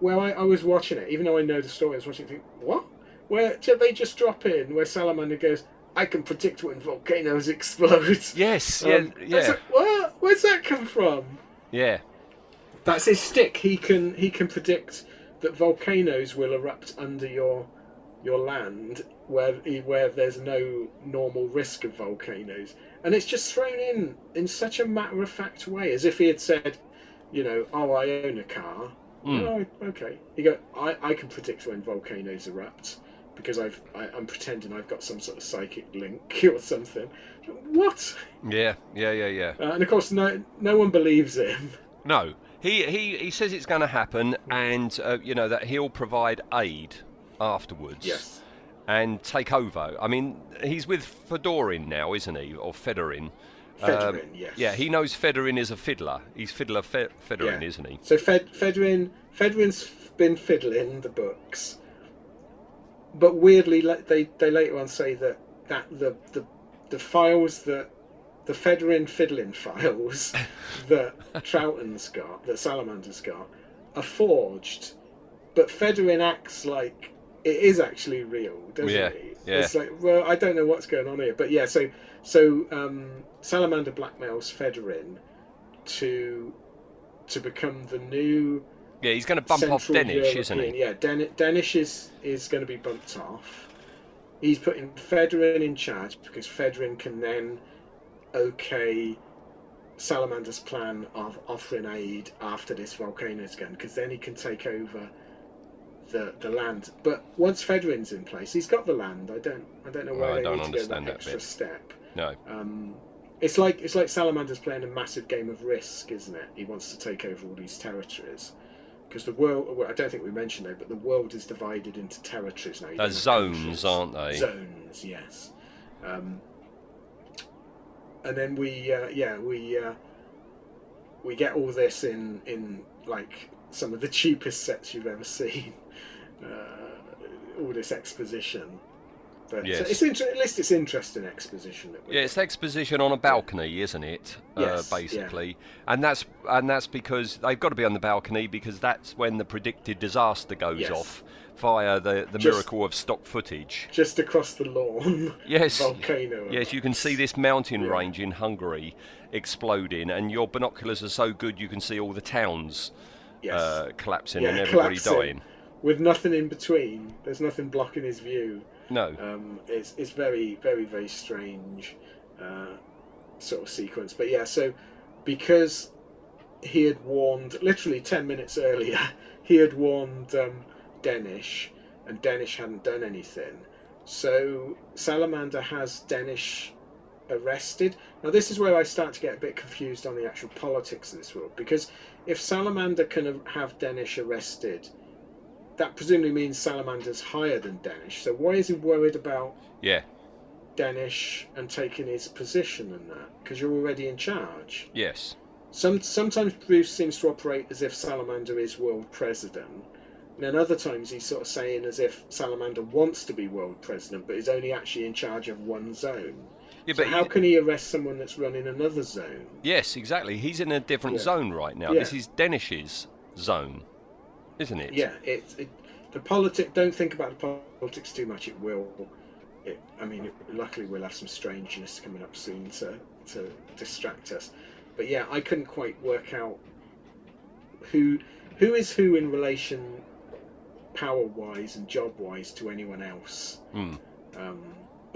Where I, I was watching it, even though I know the story, I was watching. it, Think what? Where did they just drop in? Where Salamander goes, "I can predict when volcanoes explode." Yes, Um, yeah, yeah, like, what? Where's that come from? yeah. That's his stick. He can he can predict that volcanoes will erupt under your your land where where there's no normal risk of volcanoes, and it's just thrown in in such a matter of fact way, as if he had said, you know, oh, I own a car. Mm. Oh, okay. You go. I, I can predict when volcanoes erupt because I've I, I'm pretending I've got some sort of psychic link or something. What? Yeah, yeah, yeah, yeah. Uh, and of course, no no one believes him. No, he he, he says it's going to happen, and uh, you know that he'll provide aid afterwards. Yes. And take over. I mean, he's with Fedorin now, isn't he, or Fedorin? Fedorin, um, yes. Yeah, he knows Fedorin is a fiddler. He's fiddler Fe- Fedorin, Yeah. isn't he? So Fed, Federin, Federin's been fiddling the books, but weirdly, they they later on say that that the the, the files that the Federin fiddling files that Troughton's got, that Salamander's got, are forged, but Federin acts like it is actually real, doesn't Yeah, he? yeah. It's like, well, I don't know what's going on here, but yeah. So so um, Salamander blackmails Federin to to become the new Yeah, he's going to bump off Danish, isn't he? Yeah, Dan- Danish is, is going to be bumped off. He's putting Federin in charge because Federin can then okay Salamander's plan of offering aid after this volcano's gone because then he can take over the the land. But once Federin's in place, he's got the land. I don't I don't know why Well, I they don't need to go understand that that extra bit. step. No. Um, it's like it's like Salamander's playing a massive game of risk, isn't it? He wants to take over all these territories because the world. Well, I don't think we mentioned it, but the world is divided into territories now. They're zones, countries. aren't they? Zones, yes. Um, and then we, uh, yeah, we uh, we get all this in in like some of the cheapest sets you've ever seen. Uh, all this exposition. But Yes. it's inter- at least it's interesting exposition. That Yeah, it's exposition on a balcony, isn't it? Yes, uh, yeah. basically, and that's and that's because they've got to be on the balcony because that's when the predicted disaster goes Yes. off via the the Just- miracle of stock footage. just across the lawn. Yes, volcano. yes, you can see this mountain range in Hungary exploding, and your binoculars are so good you can see all the towns Yes. uh, collapsing Yeah, and everybody collapsing. dying. with nothing in between. There's nothing blocking his view. No. Um, it's it's very very very strange uh, sort of sequence. But yeah, so because he had warned literally ten minutes earlier, he had warned um, Denish, and Denish hadn't done anything. So Salamander has Denish arrested. Now this is where I start to get a bit confused on the actual politics of this world because if Salamander can have Denish arrested, that presumably means Salamander's higher than Danish. So why is he worried about Yeah, Danish and taking his position and that? Because you're already in charge. yes, Some sometimes Bruce seems to operate as if Salamander is world president. And then other times he's sort of saying as if Salamander wants to be world president, but is only actually in charge of one zone. Yeah, so but how he- can he arrest someone that's running another zone? yes, exactly. He's in a different Yeah. zone right now. Yeah. This is Denish's zone, isn't it? Yeah, it, it the politic. Don't think about the politics too much. It will. It, I mean, it, luckily we'll have some strangeness coming up soon to to distract us. But yeah, I couldn't quite work out who who is who in relation, power wise and job wise, to anyone else. Hmm. Um,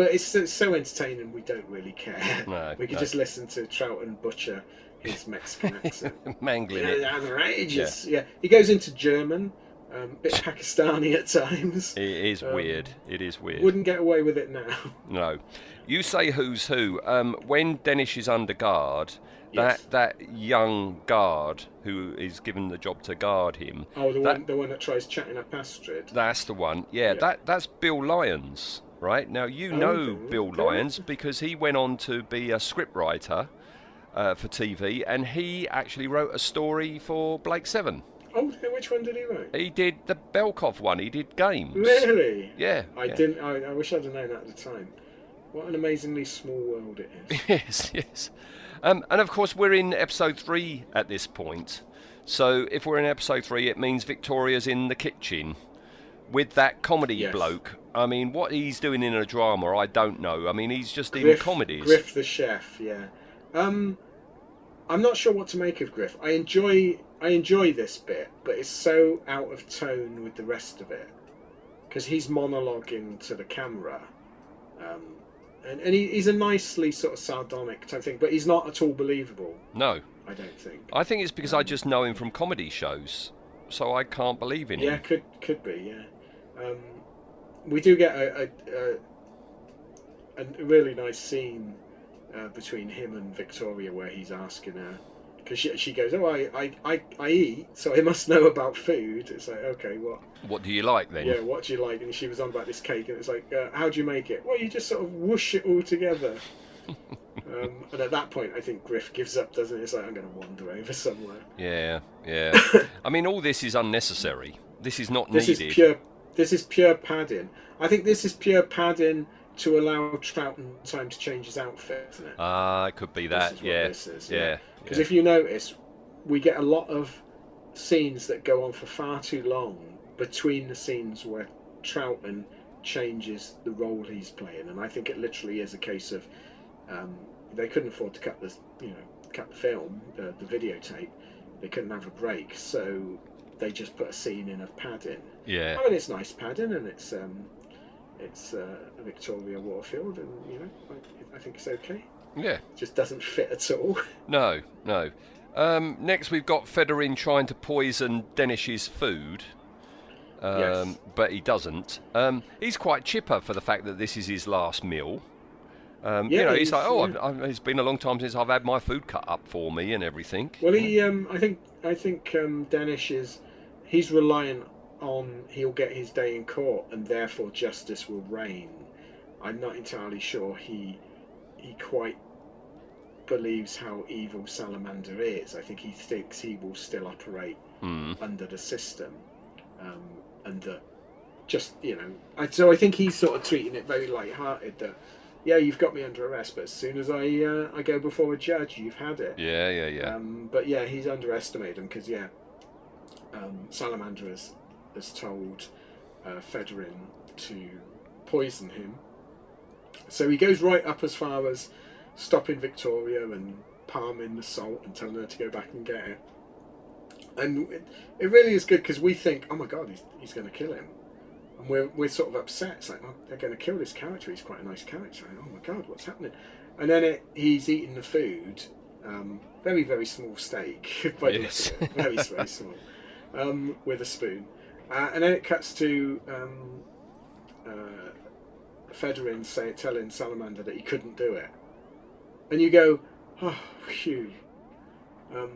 but it's, so- so entertaining. We don't really care. No, we could no. just listen to Troughton butcher his Mexican accent. Mangling Yeah, it. outrageous. Yeah. he goes into German, um, bit Pakistani at times. It is Um, weird. It is weird. Wouldn't get away with it now. No. You say who's who. Um, when Denish is under guard, Yes. that that young guard who is given the job to guard him. Oh, the that, one, the one that tries chatting up Astrid. That's the one. Yeah, that that's Bill Lyons, right? Now you Oh, know Bill. Lyons because he went on to be a scriptwriter uh, for TV, and he actually wrote a story for Blake Seven. Oh, which one did he write? He did the Belkov one. He did games. Really? Yeah. I yeah. didn't. I, I wish I'd have known that at the time. What an amazingly small world it is. yes, yes. Um, and of course, we're in episode three at this point. So if we're in episode three, it means Victoria's in the kitchen with that comedy Yes. bloke. I mean, what he's doing in a drama, I don't know. I mean, he's just in comedies. Griff the chef. Yeah. Um, I'm not sure what to make of Griff. I enjoy. I enjoy this bit, but it's so out of tone with the rest of it because he's monologuing to the camera. Um, and, and he, he's a nicely sort of sardonic type thing, but he's not at all believable. No, I don't think. I think it's because I just know him from comedy shows, so I can't believe in Yeah, him. Yeah, could could be. Yeah, um, we do get a a, a, a really nice scene uh, between him and Victoria where he's asking her because she, she goes, "Oh, I, I, I, I eat, so I must know about food." It's like, okay, what? What do you like then? Yeah, what do you like? And she was on about this cake, and it's like, uh, how do you make it? Well, you just sort of whoosh it all together. um, and at that point, I think Griff gives up, doesn't it? It's like, I'm going to wander over somewhere. Yeah, yeah. I mean, all this is unnecessary. This is not This needed. This is pure. This is pure padding. I think this is pure padding to allow Troughton time to change his outfit, isn't it? Ah, it could be that. yeah. this is, yeah. Because yeah. if you notice, we get a lot of scenes that go on for far too long between the scenes where Troughton changes the role he's playing, and I think it literally is a case of um, they couldn't afford to cut this, you know, cut the film, the, the videotape. they couldn't have a break, so they just put a scene in of padding. Yeah. I mean, it's nice padding, and it's um, it's uh, Victoria Waterfield, and you know, I, I think it's okay. Yeah. It just doesn't fit at all. No, no. Um, next, we've got Fedorin trying to poison Denish's food. Um, Yes. But he doesn't. Um, he's quite chipper for the fact that this is his last meal. Um, you know, he's, he's- like, oh, yeah. I've, I've, it's been a long time since I've had my food cut up for me and everything. Well, he, um, I think, I think um, Danish is, he's reliant on he'll get his day in court, and therefore justice will reign. I'm not entirely sure he, he quite believes how evil Salamander is. I think he thinks he will still operate Hmm. under the system, um, and that just you know, I, so I think he's sort of treating it very light-hearted. That yeah, you've got me under arrest, but as soon as I uh, I go before a judge, you've had it. Yeah, yeah, yeah. Um, but yeah, he's underestimated him because yeah, um, Salamander has has told uh, Fedorin to poison him. So he goes right up as far as stopping Victoria and palming the salt and telling her to go back and get it. And it, it really is good because we think, oh my god, he's, he's going to kill him. And we're, we're sort of upset. It's like, oh, they're going to kill this character. He's quite a nice character. oh my god, what's happening? And then it, he's eating the food. Um, very, very small steak. by Yes. Very, very small. Um, with a spoon. Uh, and then it cuts to um, uh, Fedorin say, telling Salamander that he couldn't do it. And you go, oh, phew. Um,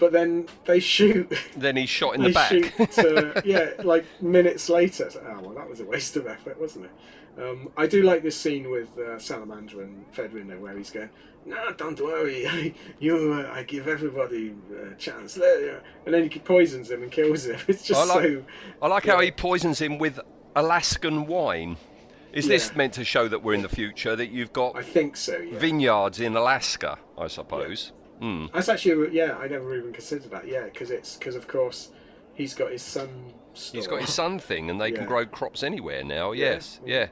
but then they shoot. Then he's shot in the back. Shoot, uh, yeah, like minutes later. Oh, well, that was a waste of effort, wasn't it? Um, I do like this scene with uh, Salamander and Fedorin there, where he's going, "No, don't worry. you, uh, I give everybody a chance." And then he poisons him and kills him. It's just I like, so. I like how he poisons him with Alaskan wine. Is this meant to show that we're in the future? That you've got I think so. Yeah. vineyards in Alaska, I suppose. Hmm. That's actually yeah. I never even considered that. Yeah, because it's because of course he's got his son. He's got his sun thing, and they can grow crops anywhere now. Yeah, Yes, yeah,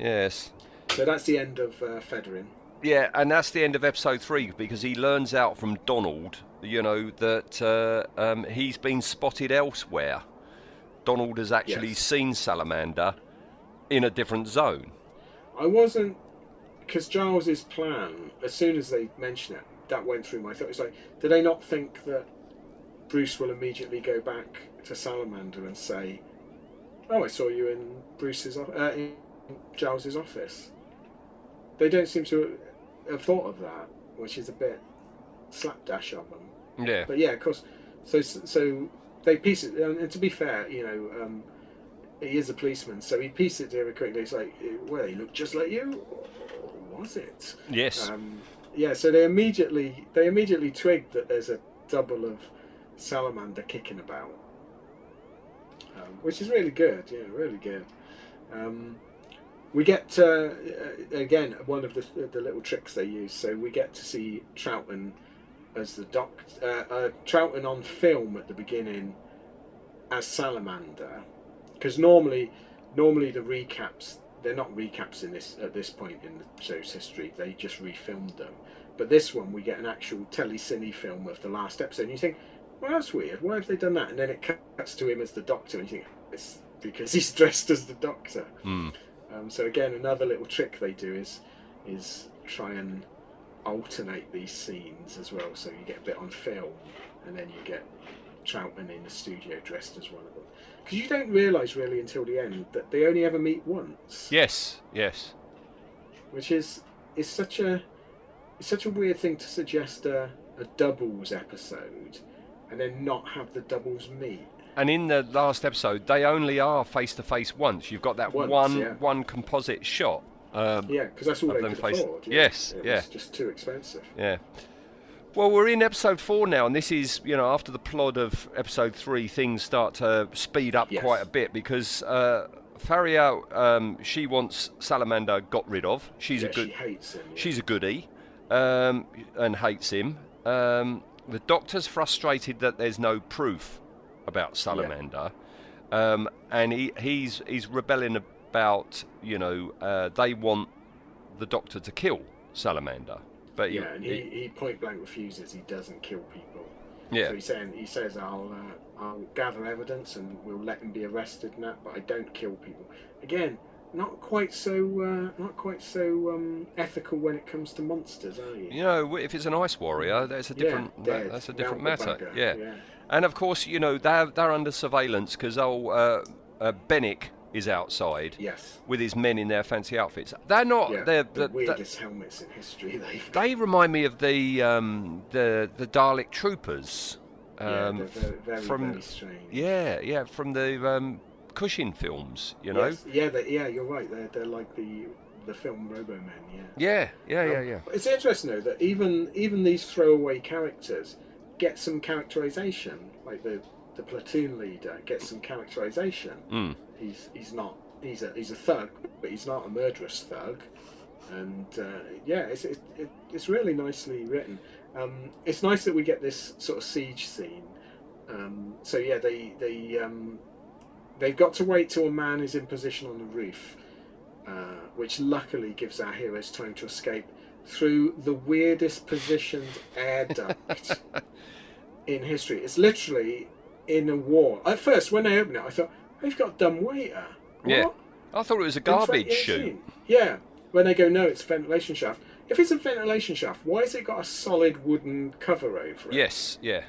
yes, So that's the end of uh, Fedorin. yeah. And that's the end of episode three because he learns out from Donald, you know, that uh, um, he's been spotted elsewhere. Donald has actually Yes. seen Salamander in a different zone. I wasn't because Giles's plan. As soon as they mention it, that went through my thought. It's like, do they not think that Bruce will immediately go back to Salamander and say, "Oh, I saw you in Bruce's uh, in Giles's office"? They don't seem to have thought of that, which is a bit slapdash on them. Yeah. But yeah, of course. So so they piece it. And to be fair, you know, um, he is a policeman, so he pieced it together quickly. It's like, well, he looked just like you. Or was it? Yes. Um, yeah. So they immediately they immediately twigged that there's a double of salamander kicking about, um, which is really good. Yeah, really good. Um, we get uh, again one of the the little tricks they use. So we get to see Troughton as the doc, uh, uh, on film at the beginning as Salamander, because normally, normally the recaps they're not recaps in this at this point in the show's history. They just refilmed them. But this one, we get an actual telecine film of the last episode, and you think, well, that's weird. Why have they done that? And then it cuts to him as the Doctor, and you think it's because he's dressed as the Doctor. Hmm. Um, so again, another little trick they do is is try and alternate these scenes as well. So you get a bit on film, and then you get Troughton in the studio dressed as one of them. Because you don't realise really until the end that they only ever meet once, Yes, yes. which is is such a it's such a weird thing to suggest a, a doubles episode, and then not have the doubles meet. And in the last episode, they only are face to face once. You've got that Once, one yeah. one composite shot. Um, Yeah, because that's all they could face- afford. yeah. Yes, it yeah. was just too expensive. Yeah. Well, we're in episode four now, and this is, you know, after the plot of episode three, things start to speed up Yes. quite a bit because uh, Faria, um, she wants Salamander got rid of. She's Yeah, a good. she hates him, yeah. She's a goodie, um, and hates him. Um, the doctor's frustrated that there's no proof about Salamander, um, and he, he's he's rebelling about, you know, uh, they want the doctor to kill Salamander, but he- Yeah, and he, he point blank refuses. He doesn't kill people. Yeah. So he's saying he says I'll uh, I'll gather evidence and we'll let him be arrested and that, but I don't kill people. Again, not quite so uh, not quite so um, ethical when it comes to monsters, are you? You know, if it's an ice warrior, that's a Yeah, different. that- that's a different matter. Yeah. yeah. And of course, you know they're they're under surveillance because oh, uh, uh, Benik is outside. Yes. With his men in their fancy outfits. They're not. Yeah, they're, the the- weirdest helmets in history. They've they remind me of the um, the the Dalek troopers. Yeah, Um, they're very, very, from very strange. yeah, yeah, from the um, Cushing films. You know. Yes, yeah, they, yeah, you're right. They're, they're like the the film Robomen. Yeah. Yeah, yeah, yeah, Um, yeah. It's interesting though that even even these throwaway characters get some characterization. Like the the platoon leader gets some characterization. Mm. He's he's not he's a he's a thug, but he's not a murderous thug. And uh, yeah, it's it, it, it's really nicely written. Um, it's nice that we get this sort of siege scene. Um, so yeah, they they um, they've got to wait till a man is in position on the roof, uh, which luckily gives our heroes time to escape through the weirdest positioned air duct in history. It's literally in a wall. At first, when I opened it, I thought they've got dumb waiter. Yeah. I thought it was a garbage chute. Yeah. When they go, no, it's a ventilation shaft. If it's a ventilation shaft, why has it got a solid wooden cover over it? Yes, yeah.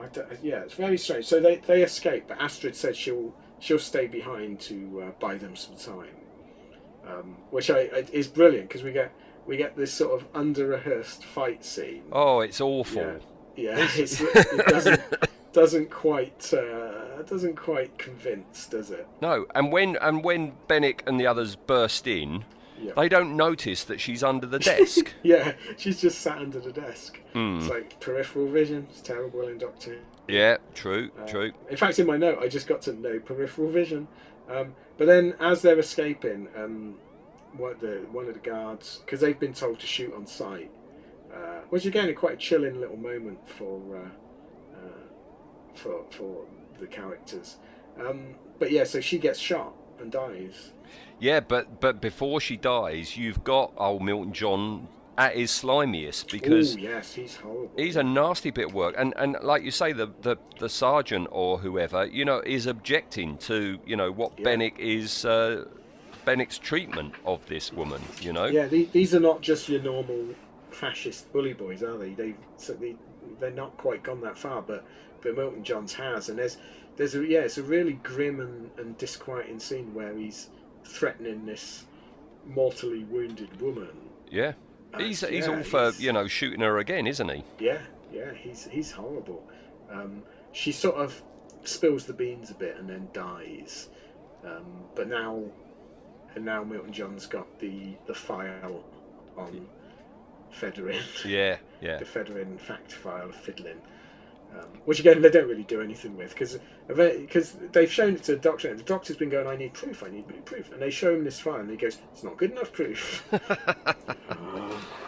I yeah, it's very strange. So they, they escape, but Astrid says she'll she'll stay behind to uh, buy them some time, um, which I, I, is brilliant because we get we get this sort of under rehearsed fight scene. Oh, it's awful. Yeah, yeah it's, it doesn't doesn't quite uh, doesn't quite convince, does it? No, and when and when Benik and the others burst in, Yeah. they don't notice that she's under the desk. Yeah, she's just sat under the desk. Hmm. It's like peripheral vision. It's terrible in Doctor. Who. yeah, true, Uh, true. In fact, in my note, I just got to know peripheral vision. Um, but then, as they're escaping, um, what the one of the guards, because they've been told to shoot on sight, uh, which again, is quite a chilling little moment for uh, uh, for for the characters. Um, but yeah, so she gets shot and dies. Yeah, but but before she dies, you've got old Milton John at his slimiest because Ooh, yes, he's horrible. he's a nasty bit of work, and and like you say, the the, the sergeant or whoever you know is objecting to you know what Benik is. Uh, Benik's treatment of this woman, you know. Yeah, the, these are not just your normal fascist bully boys, are they? They so they they're not quite gone that far, but but Milton Johns has, and there's there's a yeah, it's a really grim and, and disquieting scene where he's threatening this mortally wounded woman. Yeah. Uh, He's he's all for he's- you know shooting her again, isn't he? Yeah, yeah, he's he's horrible. Um, she sort of spills the beans a bit and then dies, um, but now and now Milton John's got the the file on Federin. Yeah, yeah. the Federin fact file of fiddling. Um, which again they don't really do anything with because because they've shown it to the doctor and the doctor's been going I need proof I need proof and they show him this file and he goes it's not good enough proof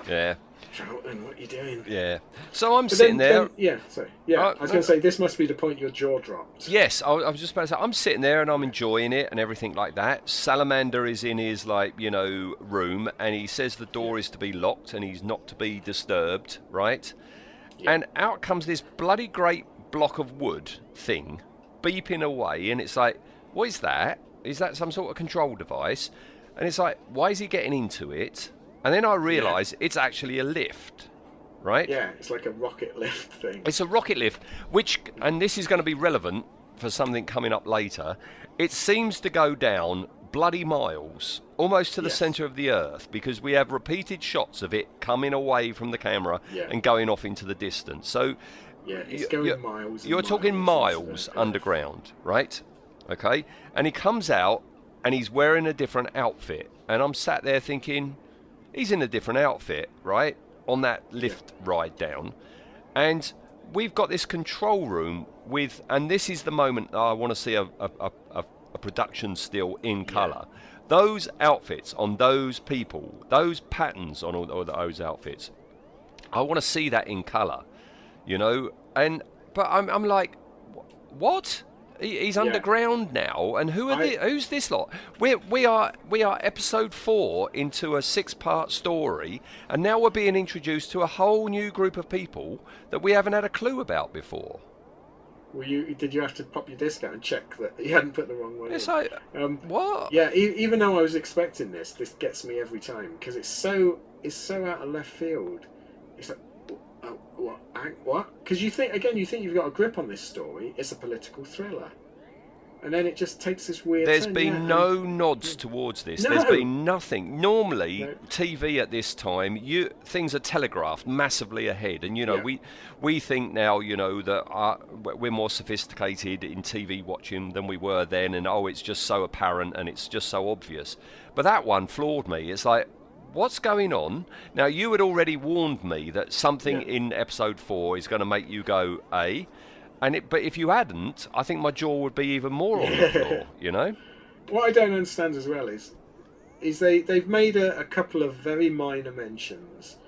Yeah, Troughton what are you doing yeah. So I'm But sitting then- there. then- yeah, sorry. Yeah, Uh, I was no. going to say this must be the point your jaw dropped. Yes, I, I was just about to say I'm sitting there and I'm enjoying it and everything like that. Salamander is in his like you know room and he says the door is to be locked and he's not to be disturbed, right? And out comes this bloody great block of wood thing, beeping away, and it's like, what is that? Is that some sort of control device? And it's like, why is he getting into it? And then I realise it's actually a lift, right? Yeah, it's like a rocket lift thing. It's a rocket lift, which, and this is going to be relevant for something coming up later. It seems to go down bloody miles, almost to the centre of the earth, because we have repeated shots of it coming away from the camera Yeah. and going off into the distance. So, Yeah, it's going you're, miles. You're talking miles into miles underground, right? Okay, and he comes out and he's wearing a different outfit, and I'm sat there thinking, he's in a different outfit, right? On that lift ride down, and we've got this control room with, and this is the moment that I want to see a, a, a, a, production still in colour. Those outfits on those people, those patterns on all, all those outfits, I want to see that in colour, you know. And but I'm, I'm like, what? He, he's Yeah. underground now, and who are I- the, who's this lot? We we are we are episode four into a six-part story, and now we're being introduced to a whole new group of people that we haven't had a clue about before. Were you? Did you have to pop your disc out and check that you hadn't put the wrong one? It's in? like Um, what? Yeah, e- even though I was expecting this, this gets me every time because it's so it's so out of left field. It's like, oh, what? What? Because you think again, you think you've got a grip on this story. It's a political thriller, and then it just takes this weird. There's turn, been yeah, and- no nods towards this. No. There's been nothing. Normally, No. TV at this time, you things are telegraphed massively ahead, and you know Yeah. we we think now, you know that uh, we're more sophisticated in TV watching than we were then, and oh, it's just so apparent and it's just so obvious. But that one floored me. It's like. What's going on? Now, you had already warned me that something Yeah. in episode four is going to make you go, A. And it, but if you hadn't, I think my jaw would be even more on the floor, you know? What I don't understand as well is, is they they've made a, a couple of very minor mentions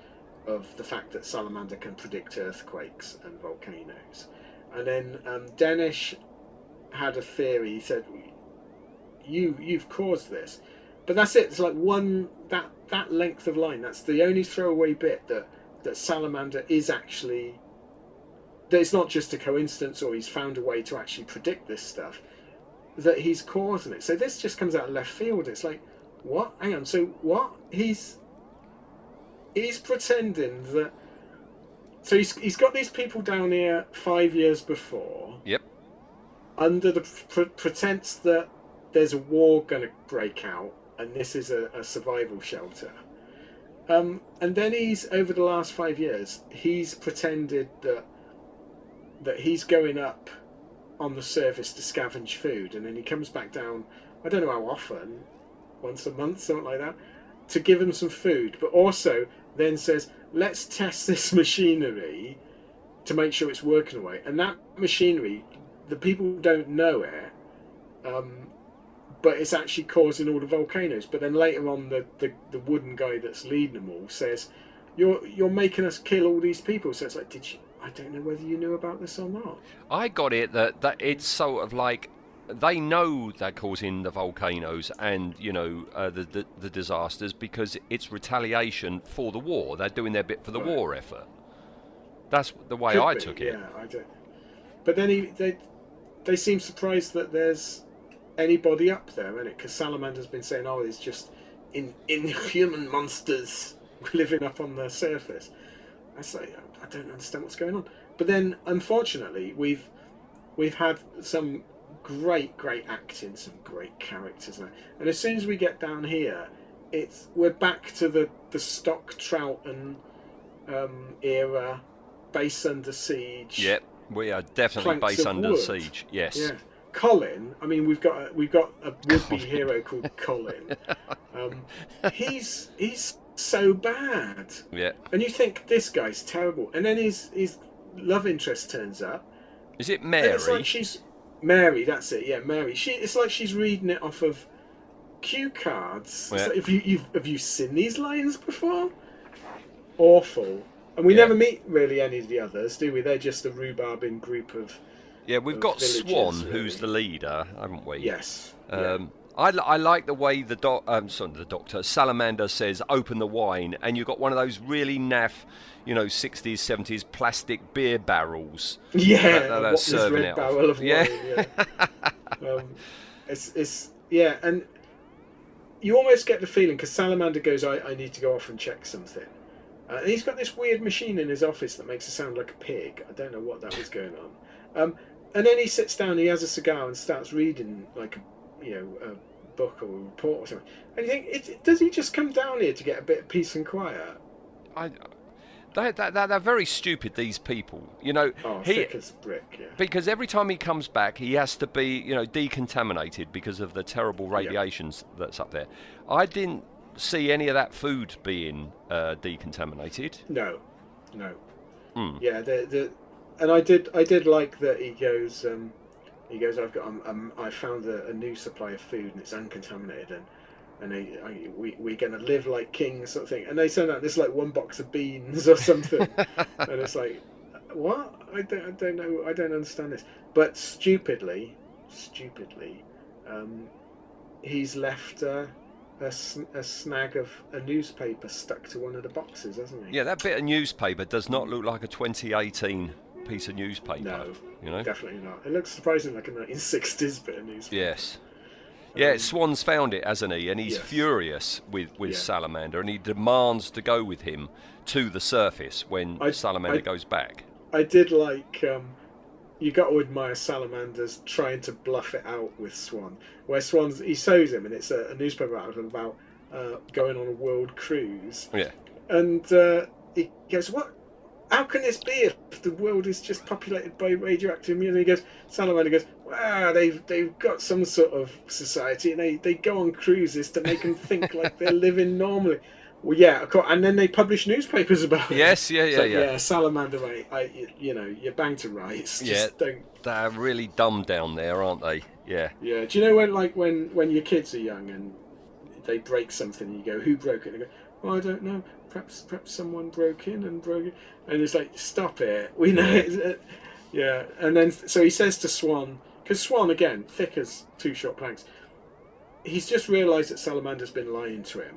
of the fact that salamander can predict earthquakes and volcanoes, and then um, Danish had a theory. He said, "You you've caused this," but that's it. It's like one that that length of line. That's the only throwaway bit that that salamander is actually. That it's not just a coincidence, or he's found a way to actually predict this stuff that he's causing it. So this just comes out of left field. It's like, what? Hang on. So what? He's he's pretending that. So he's he's got these people down here five years before Yep. under the pr- pretense that there's a war going to break out and this is a, a survival shelter. Um, and then he's over the last five years, he's pretended that that he's going up on the surface to scavenge food, and then he comes back down. I don't know how often, once a month, something like that, to give him some food. But also then says, "Let's test this machinery to make sure it's working away." And that machinery, the people don't know it, um, but it's actually causing all the volcanoes. But then later on, the, the, the wooden guy that's leading them all says, "You're you're making us kill all these people." So it's like, did you? I don't know whether you knew about this or not. I got it that, that it's sort of like they know they're causing the volcanoes and you know uh, the, the the disasters because it's retaliation for the war. They're doing their bit for the Right. war effort. That's the way Could I be, took it. Yeah, I don't. But then he, they they seem surprised that there's anybody up there, and it because Salamander's been saying, "Oh, it's just in inhuman monsters living up on the surface." I say, I don't understand what's going on. But then, unfortunately, we've we've had some great, great acting, some great characters now, and as soon as we get down here, it's we're back to the the stock Troughton um, era, base under siege. Yep, we are definitely base under wood. siege. Yes. Yeah. Colin, I mean, we've got a, we've got a would-be hero called Colin. Um, he's he's so bad, Yeah. and you think this guy's terrible, and then his his love interest turns up. Is it and Mary? It's like she's Mary. That's it. Yeah, Mary. She. It's like she's reading it off of cue cards. Yeah. like, have you you've, have you seen these lines before? Awful. And we Yeah. never meet really any of the others, do we? They're just a rhubarb in group of yeah, we've got villagers, Swan, really. who's the leader, haven't we? yes. yeah. Um, I, I like the way the doc, um, sorry, the doctor Salamander says, "Open the wine," and you've got one of those really naff, you know, '60s, '70s plastic beer barrels. Yeah, that- that serving red barrel of Yeah. wine. Yeah. um, it's it's yeah, and you almost get the feeling because Salamander goes, I, "I need to go off and check something," uh, and he's got this weird machine in his office that makes it sound like a pig. I don't know what that was going on. Um, and then he sits down, he has a cigar and starts reading like a you know a book or a report or something. And you think, it, does he just come down here to get a bit of peace and quiet? I, they, they, they're, very stupid. These people, you know, Oh, he thick as brick. Yeah. because every time he comes back, he has to be, you know, decontaminated because of the terrible radiations that's up there. I didn't see any of that food being uh, decontaminated. No, no. Hmm. Yeah, the the, and I did I did like that he goes um, he goes I've got um, um I found a, a new supply of food and it's uncontaminated and and they, I, we we're gonna live like kings sort of thing. And they send out this like one box of beans or something. And it's like what? I don't I don't know I don't understand this. But stupidly stupidly, um, he's left uh, a, sn- a snag of a newspaper stuck to one of the boxes, hasn't he? Yeah, that bit of newspaper does not look like a 2018 piece of newspaper. No, you know. definitely not. It looks surprisingly like a 1960s bit of newspaper. Yes. Yeah, Um, Swan's found it, hasn't he? And he's Yes. furious with, with Yeah. Salamander, and he demands to go with him to the surface when I- Salamander I- goes back. I did like. Um, you got to admire Salamanders trying to bluff it out with Swan. Where Swan's he shows him, and it's a, a newspaper article about uh, going on a world cruise, Yeah. and uh, he goes, "What? How can this be if the world is just populated by radioactive mutant?" He goes, Salamander goes, "Wow, they've they've got some sort of society, and they they go on cruises to make them think like they're living normally." Well, yeah, of course, and then they publish newspapers about it. Yes, yeah, yeah, So, yeah. Salamander, mate, I, you, know, you're bang to rights. Yeah. Don't. They're really dumb down there, aren't they? Yeah. Yeah. Do you know when, like, when when your kids are young and they break something, and you go, "Who broke it?" And they go, "Oh, I don't know. Perhaps perhaps someone broke in and broke it." And it's like, "Stop it. We know." Yeah. it. yeah. And then so he says to Swann, because Swann again, thick as two short planks. He's just realised that Salamander's been lying to him.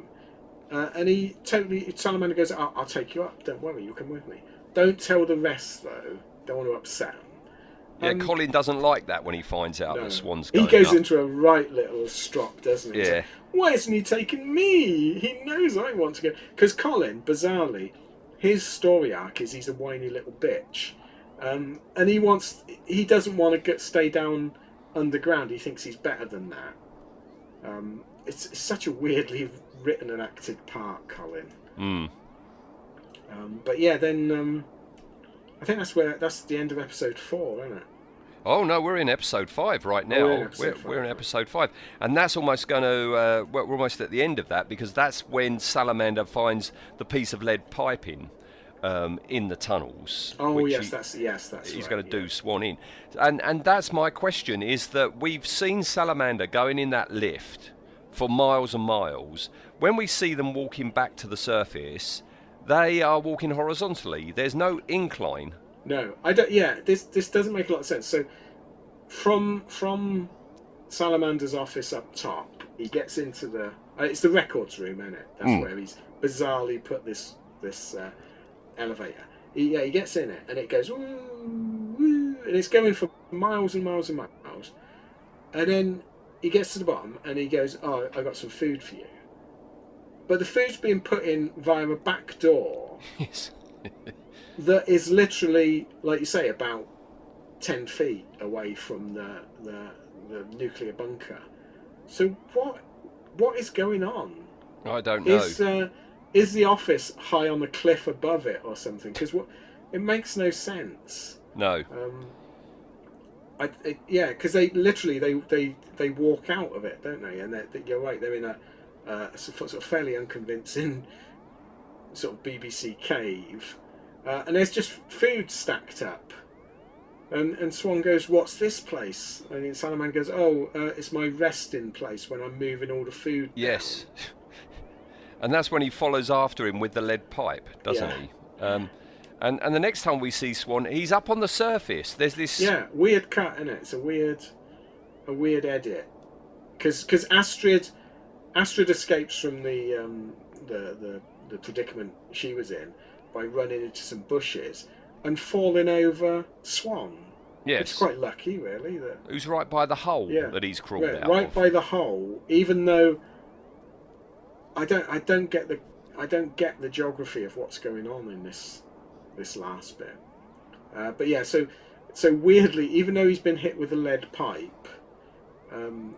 Uh, and he totally, Salamander goes, I'll, I'll take you up, don't worry, you come with me. Don't tell the rest, though. Don't want to upset him. Yeah, Um, Colin doesn't like that when he finds out No. that Swann's He goes up. into a right little strop, doesn't he? Yeah. like, Why isn't he taking me? He knows I want to go. Because Colin, bizarrely, his story arc is he's a whiny little bitch, um, and he wants. He doesn't want to get, stay down underground. He thinks he's better than that. Um, it's, it's such a weirdly written and acted part, Colin. Mm. Um, but yeah, then um, I think that's where that's the end of episode four, isn't it? Oh no, we're in episode five right now. Oh, we're in episode we're, five, we're in episode five, and that's almost going to. Uh, we're we're almost at the end of that because that's when Salamander finds the piece of lead piping um, in the tunnels. Oh yes, he- that's yes, that's he's right, going to yeah. do Swann in, and and that's my question: is that we've seen Salamander going in that lift for miles and miles. When we see them walking back to the surface, they are walking horizontally. There's no incline. No, I don't. Yeah, this this doesn't make a lot of sense. So, from from Salamander's office up top, he gets into the. Uh, it's the records room, isn't it? That's Mm. where he's bizarrely put this this uh, elevator. He, yeah, he gets in it, and it goes, woo, woo, and it's going for miles and miles and miles, and then he gets to the bottom, and he goes, "Oh, I got some food for you." But the food's being put in via a back door Yes. that is literally, like you say, about ten feet away from the the, the nuclear bunker. So what what is going on? I don't know. Is uh, is the office high on the cliff above it or something? Because what it makes no sense. no. Um, I, it, yeah, because they literally they, they they walk out of it, don't they? And you're right, they're in a, uh, a sort of fairly unconvincing sort of BBC cave, uh, and there's just food stacked up. And and Swann goes, "What's this place?" And Salaman goes, "Oh, uh, it's my resting place when I'm moving all the food." Yes. And that's when he follows after him with the lead pipe, doesn't Yeah. he? Um, and and the next time we see Swann, he's up on the surface. There's this. Yeah, weird cut, in it? It's a weird, a weird edit. because Because Astrid, Astrid escapes from the, um, the the the predicament she was in by running into some bushes and falling over Swann. Yes. It's quite lucky, really. That Who's right by the hole yeah, that he's crawled yeah, out right of. by the hole. Even though I don't, I don't get the, I don't get the geography of what's going on in this, this last bit. Uh, but yeah, so, so weirdly, even though he's been hit with a lead pipe, um,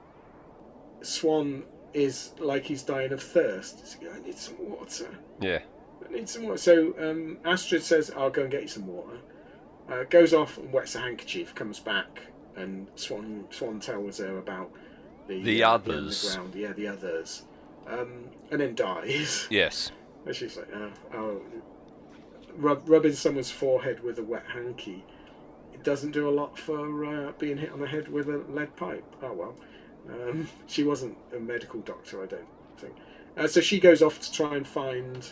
Swann is like he's dying of thirst. Going, I need some water. Yeah. I need some water. So um, Astrid says, "I'll go and get you some water." Uh, goes off and wets a handkerchief. Comes back, and Swann Swann tells her about the The uh, others. underground. Yeah, the others. Um, and then dies. Yes. And she's like, oh, oh. Rub, rubbing someone's forehead with a wet hanky. It doesn't do a lot for uh, being hit on the head with a lead pipe. Oh well. Um, she wasn't a medical doctor, I don't think. Uh, so she goes off to try and find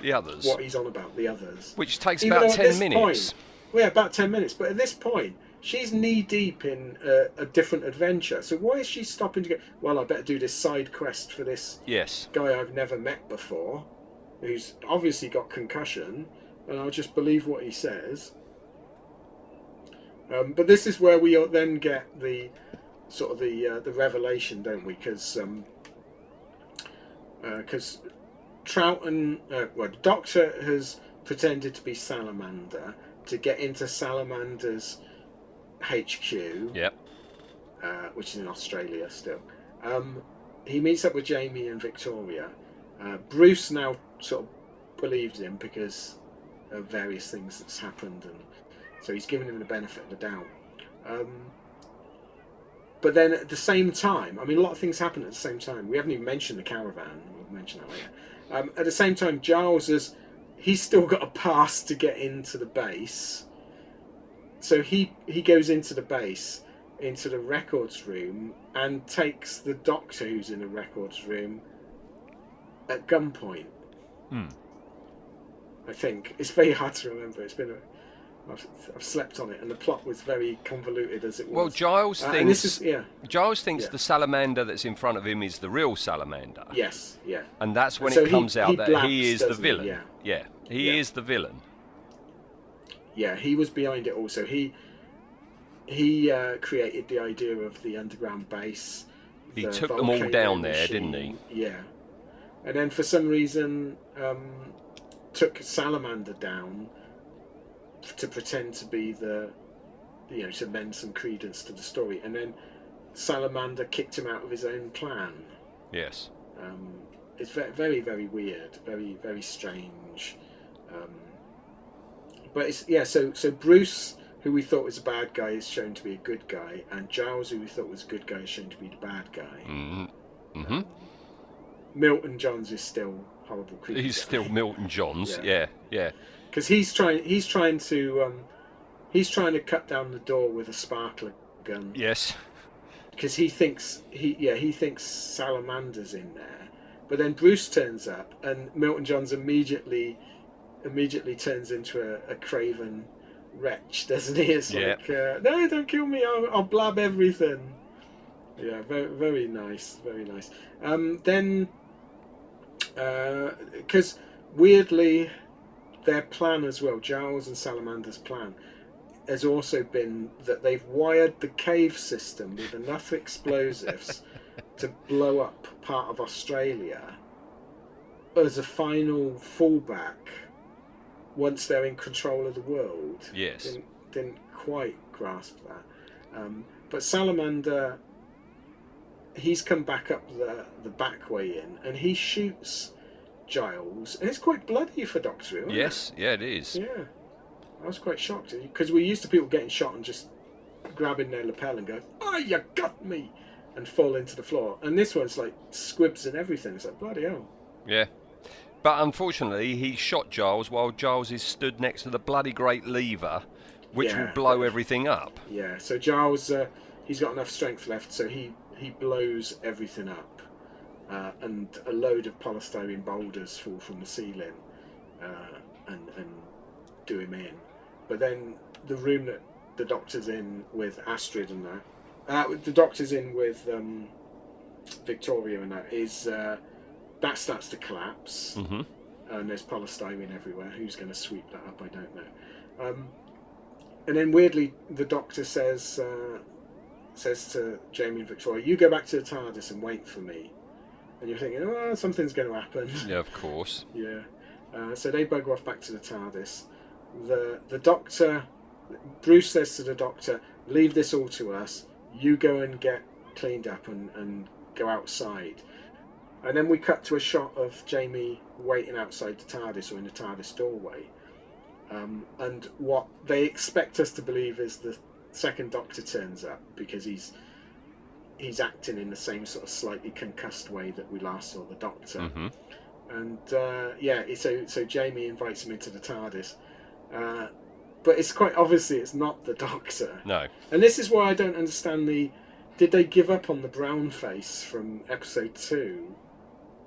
The others. what he's on about, the others. Which takes Even about at 10 this minutes. Point, well, yeah, about 10 minutes. But at this point, she's knee deep in a, a different adventure. So why is she stopping to go? Well, I better do this side quest for this Yes. guy I've never met before, who's obviously got concussion, and I'll just believe what he says. Um, but this is where we then get the sort of the uh, the revelation, don't we? Because because Troughton, uh, well, the Doctor has pretended to be Salamander to get into Salamander's HQ Yep. uh, which is in Australia still. Um, he meets up with Jamie and Victoria. Uh, Bruce now sort of believes him because of various things that's happened, and so he's given him the benefit of the doubt. Um, but then at the same time, I mean, a lot of things happen at the same time. We haven't even mentioned the caravan. We'll mention that later. Um, at the same time, Giles has he's still got a pass to get into the base, so he he goes into the base into the records room and takes the doctor who's in the records room at gunpoint. Hmm. I think it's very hard to remember. It's been a, I've, I've slept on it, and the plot was very convoluted as it was. Well, Giles Uh, thinks. this is yeah, Giles thinks Yeah. the salamander that's in front of him is the real salamander. yes, yeah, And that's when So it he- comes out he that he is the doesn't he? villain. Yeah. he Yeah. is the villain. yeah. He was behind it also. He he uh, created the idea of the underground base. He the took them all down there, didn't he? Yeah, and then for some reason um, took Salamander down to pretend to be the, you know, to lend some credence to the story, and then Salamander kicked him out of his own clan. Yes. Um, it's very, very, weird, very, very strange. Um, but it's yeah. So, so Bruce, who we thought was a bad guy, is shown to be a good guy, and Giles, who we thought was a good guy, is shown to be the bad guy. Mm-hmm. hmm Milton Johns is still horrible. He's still Milton Johns. Yeah, yeah. Because he's trying. He's trying to. Um, he's trying to cut down the door with a sparkler gun. Yes. because he thinks he yeah he thinks salamanders in there but then bruce turns up and milton johns immediately immediately turns into a, a craven wretch doesn't he it's Yeah. like uh, no don't kill me I'll, I'll blab everything yeah very, very nice very nice um, then because weirdly their plan as well giles and salamander's plan has also been that they've wired the cave system with enough explosives to blow up part of Australia as a final fallback once they're in control of the world. Yes. Didn't, didn't quite grasp that. Um, but Salamander, he's come back up the, the back way in and he shoots Giles, and it's quite bloody for Doctor Who. isn't it? Yes. Yeah, it is. Yeah, I was quite shocked because we're used to people getting shot and just grabbing their lapel and going, "Oh, you got me," and fall into the floor. And this one's like squibs and everything. It's like bloody hell. Yeah. But unfortunately, he shot Giles while Giles is stood next to the bloody great lever, which Yeah. will blow everything up. Yeah. So Giles, uh, he's got enough strength left, so he he blows everything up, uh, and a load of polystyrene boulders fall from the ceiling, uh, and and do him in. But then the room that the doctor's in with Astrid and that, uh, the doctor's in with um, Victoria and that is uh, that starts to collapse, hmm and there's polystyrene everywhere. Who's going to sweep that up? I don't know. Um, and then weirdly, the doctor says uh, says to Jamie and Victoria, "You go back to the TARDIS and wait for me." And you're thinking, "Oh, something's going to happen." Yeah, of course. Yeah. Uh, so they bugger off back to the TARDIS. The the doctor, Bruce says to the doctor, "Leave this all to us. You go and get cleaned up and, and go outside." And then we cut to a shot of Jamie waiting outside the TARDIS or in the TARDIS doorway. Um, and what they expect us to believe is the second Doctor turns up because he's he's acting in the same sort of slightly concussed way that we last saw the Doctor hmm and uh, yeah, so so Jamie invites him into the TARDIS, uh, but it's quite obviously it's not the Doctor, No. and this is why I don't understand the. Did they give up on the brown face from episode two?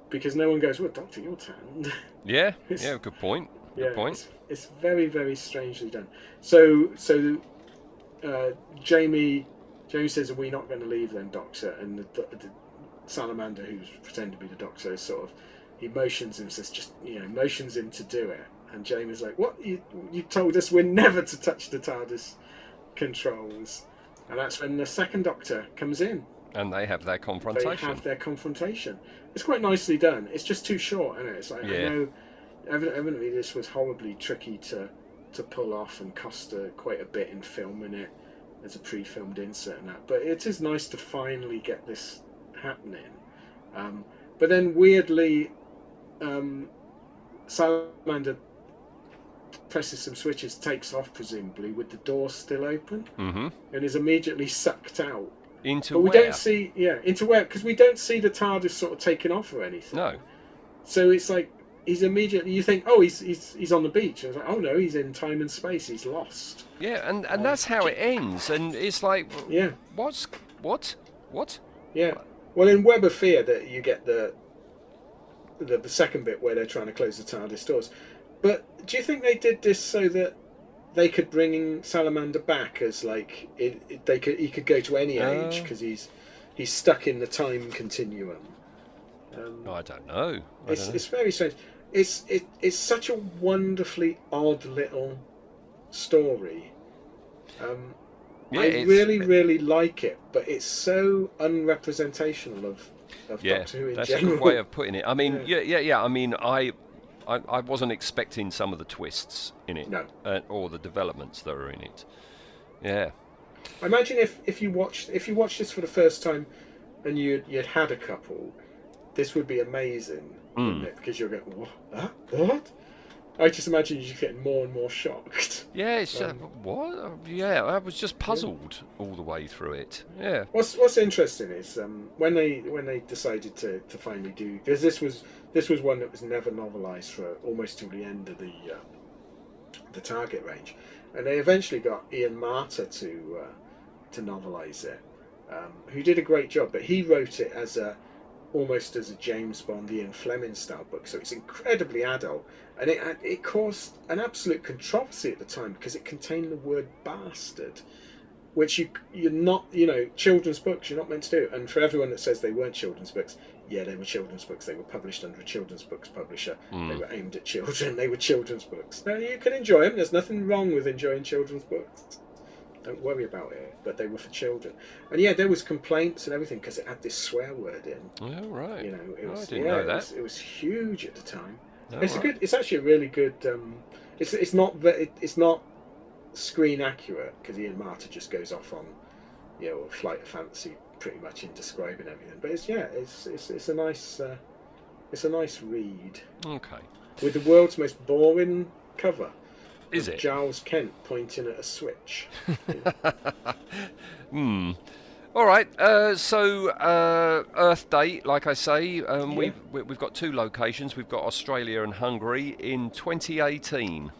Because no one goes, "Well, Doctor, you're tanned." Yeah. Yeah. Good point. Good yeah, point. It's, it's very very strangely done. So so uh, Jamie Jamie says, "Are we not going to leave then, Doctor?" And the, the, the salamander, who's pretending to be the Doctor, is sort of he motions him, says, "Just you know, motions him to do it." And Jamie's like, "What? You you told us we're never to touch the TARDIS controls." And that's when the second Doctor comes in. And they have their confrontation. They have their confrontation. It's quite nicely done. It's just too short, isn't it? It's like I know, evidently this was horribly tricky to to pull off and cost uh, quite a bit in filming it as a pre-filmed insert and that. But it is nice to finally get this happening. Um, but then weirdly, um, Salamander presses some switches, takes off presumably with the door still open, Mm-hmm. and is immediately sucked out. Into But we where? don't see, yeah, into where? Because we don't see the TARDIS sort of taking off or anything. No. So it's like he's immediately. You think, oh, he's he's he's on the beach. And it's like, oh no, he's in time and space. He's lost. Yeah, and, and that's how it ends. And it's like, Yeah, what's what? What? yeah. Well, in Web of Fear, that you get the, the the second bit where they're trying to close the TARDIS doors. But do you think they did this so that they could bring Salamander back as like it, it- they could he could go to any age Uh. because he's he's stuck in the time continuum. Um, I don't know. I It's, don't know. it's very strange. It's it, it's such a wonderfully odd little story. Um, Yeah, I really really like it, but it's so unrepresentational of of yeah, Doctor Who in that's general. a good way of putting it. I mean, Yeah. yeah, yeah, yeah. I mean, I, I, I wasn't expecting some of the twists in it, No. uh, or the developments that are in it. Yeah, I imagine if, if you watched if you watched this for the first time, and you you'd had a couple, this would be amazing, Mm. Because going what Huh? what. I just imagine you getting more and more shocked. yeah. It's, uh, Um, what? Uh, Yeah, I was just puzzled all the way through it. Yeah. What's What's interesting is um, when they when they decided to, to finally do because this was this was one that was never novelized for almost till the end of the uh, the target range, and they eventually got Ian Marter to uh, to novelize it, um, who did a great job. But he wrote it as a almost as a James Bond Ian Fleming style book, so it's incredibly adult, and it it caused an absolute controversy at the time because it contained the word bastard which you you're not you know children's books you're not meant to do. And for everyone that says they weren't children's books yeah they were children's books. They were published under a children's books publisher. They hmm. were aimed at children. They were children's books. Now you can enjoy them there's nothing wrong with enjoying children's books don't worry about it but they were for children. And yeah there was complaints and everything because it had this swear word in. Oh, right. you know it Oh, was I didn't yeah know it was, it was huge at the time. Oh, it's a good it's actually a really good um it's it's not it, it's not screen accurate because Ian Marter just goes off on you know a flight of fancy pretty much in describing everything. But it's yeah it's it's, it's a nice uh, it's a nice read. Okay. with the world's most boring cover Is it? Giles Kent pointing at a switch Hmm. All right. Uh, so uh, Earth Day, like I say, um, Yeah. we've we- we've got two locations. We've got Australia and Hungary in 2018,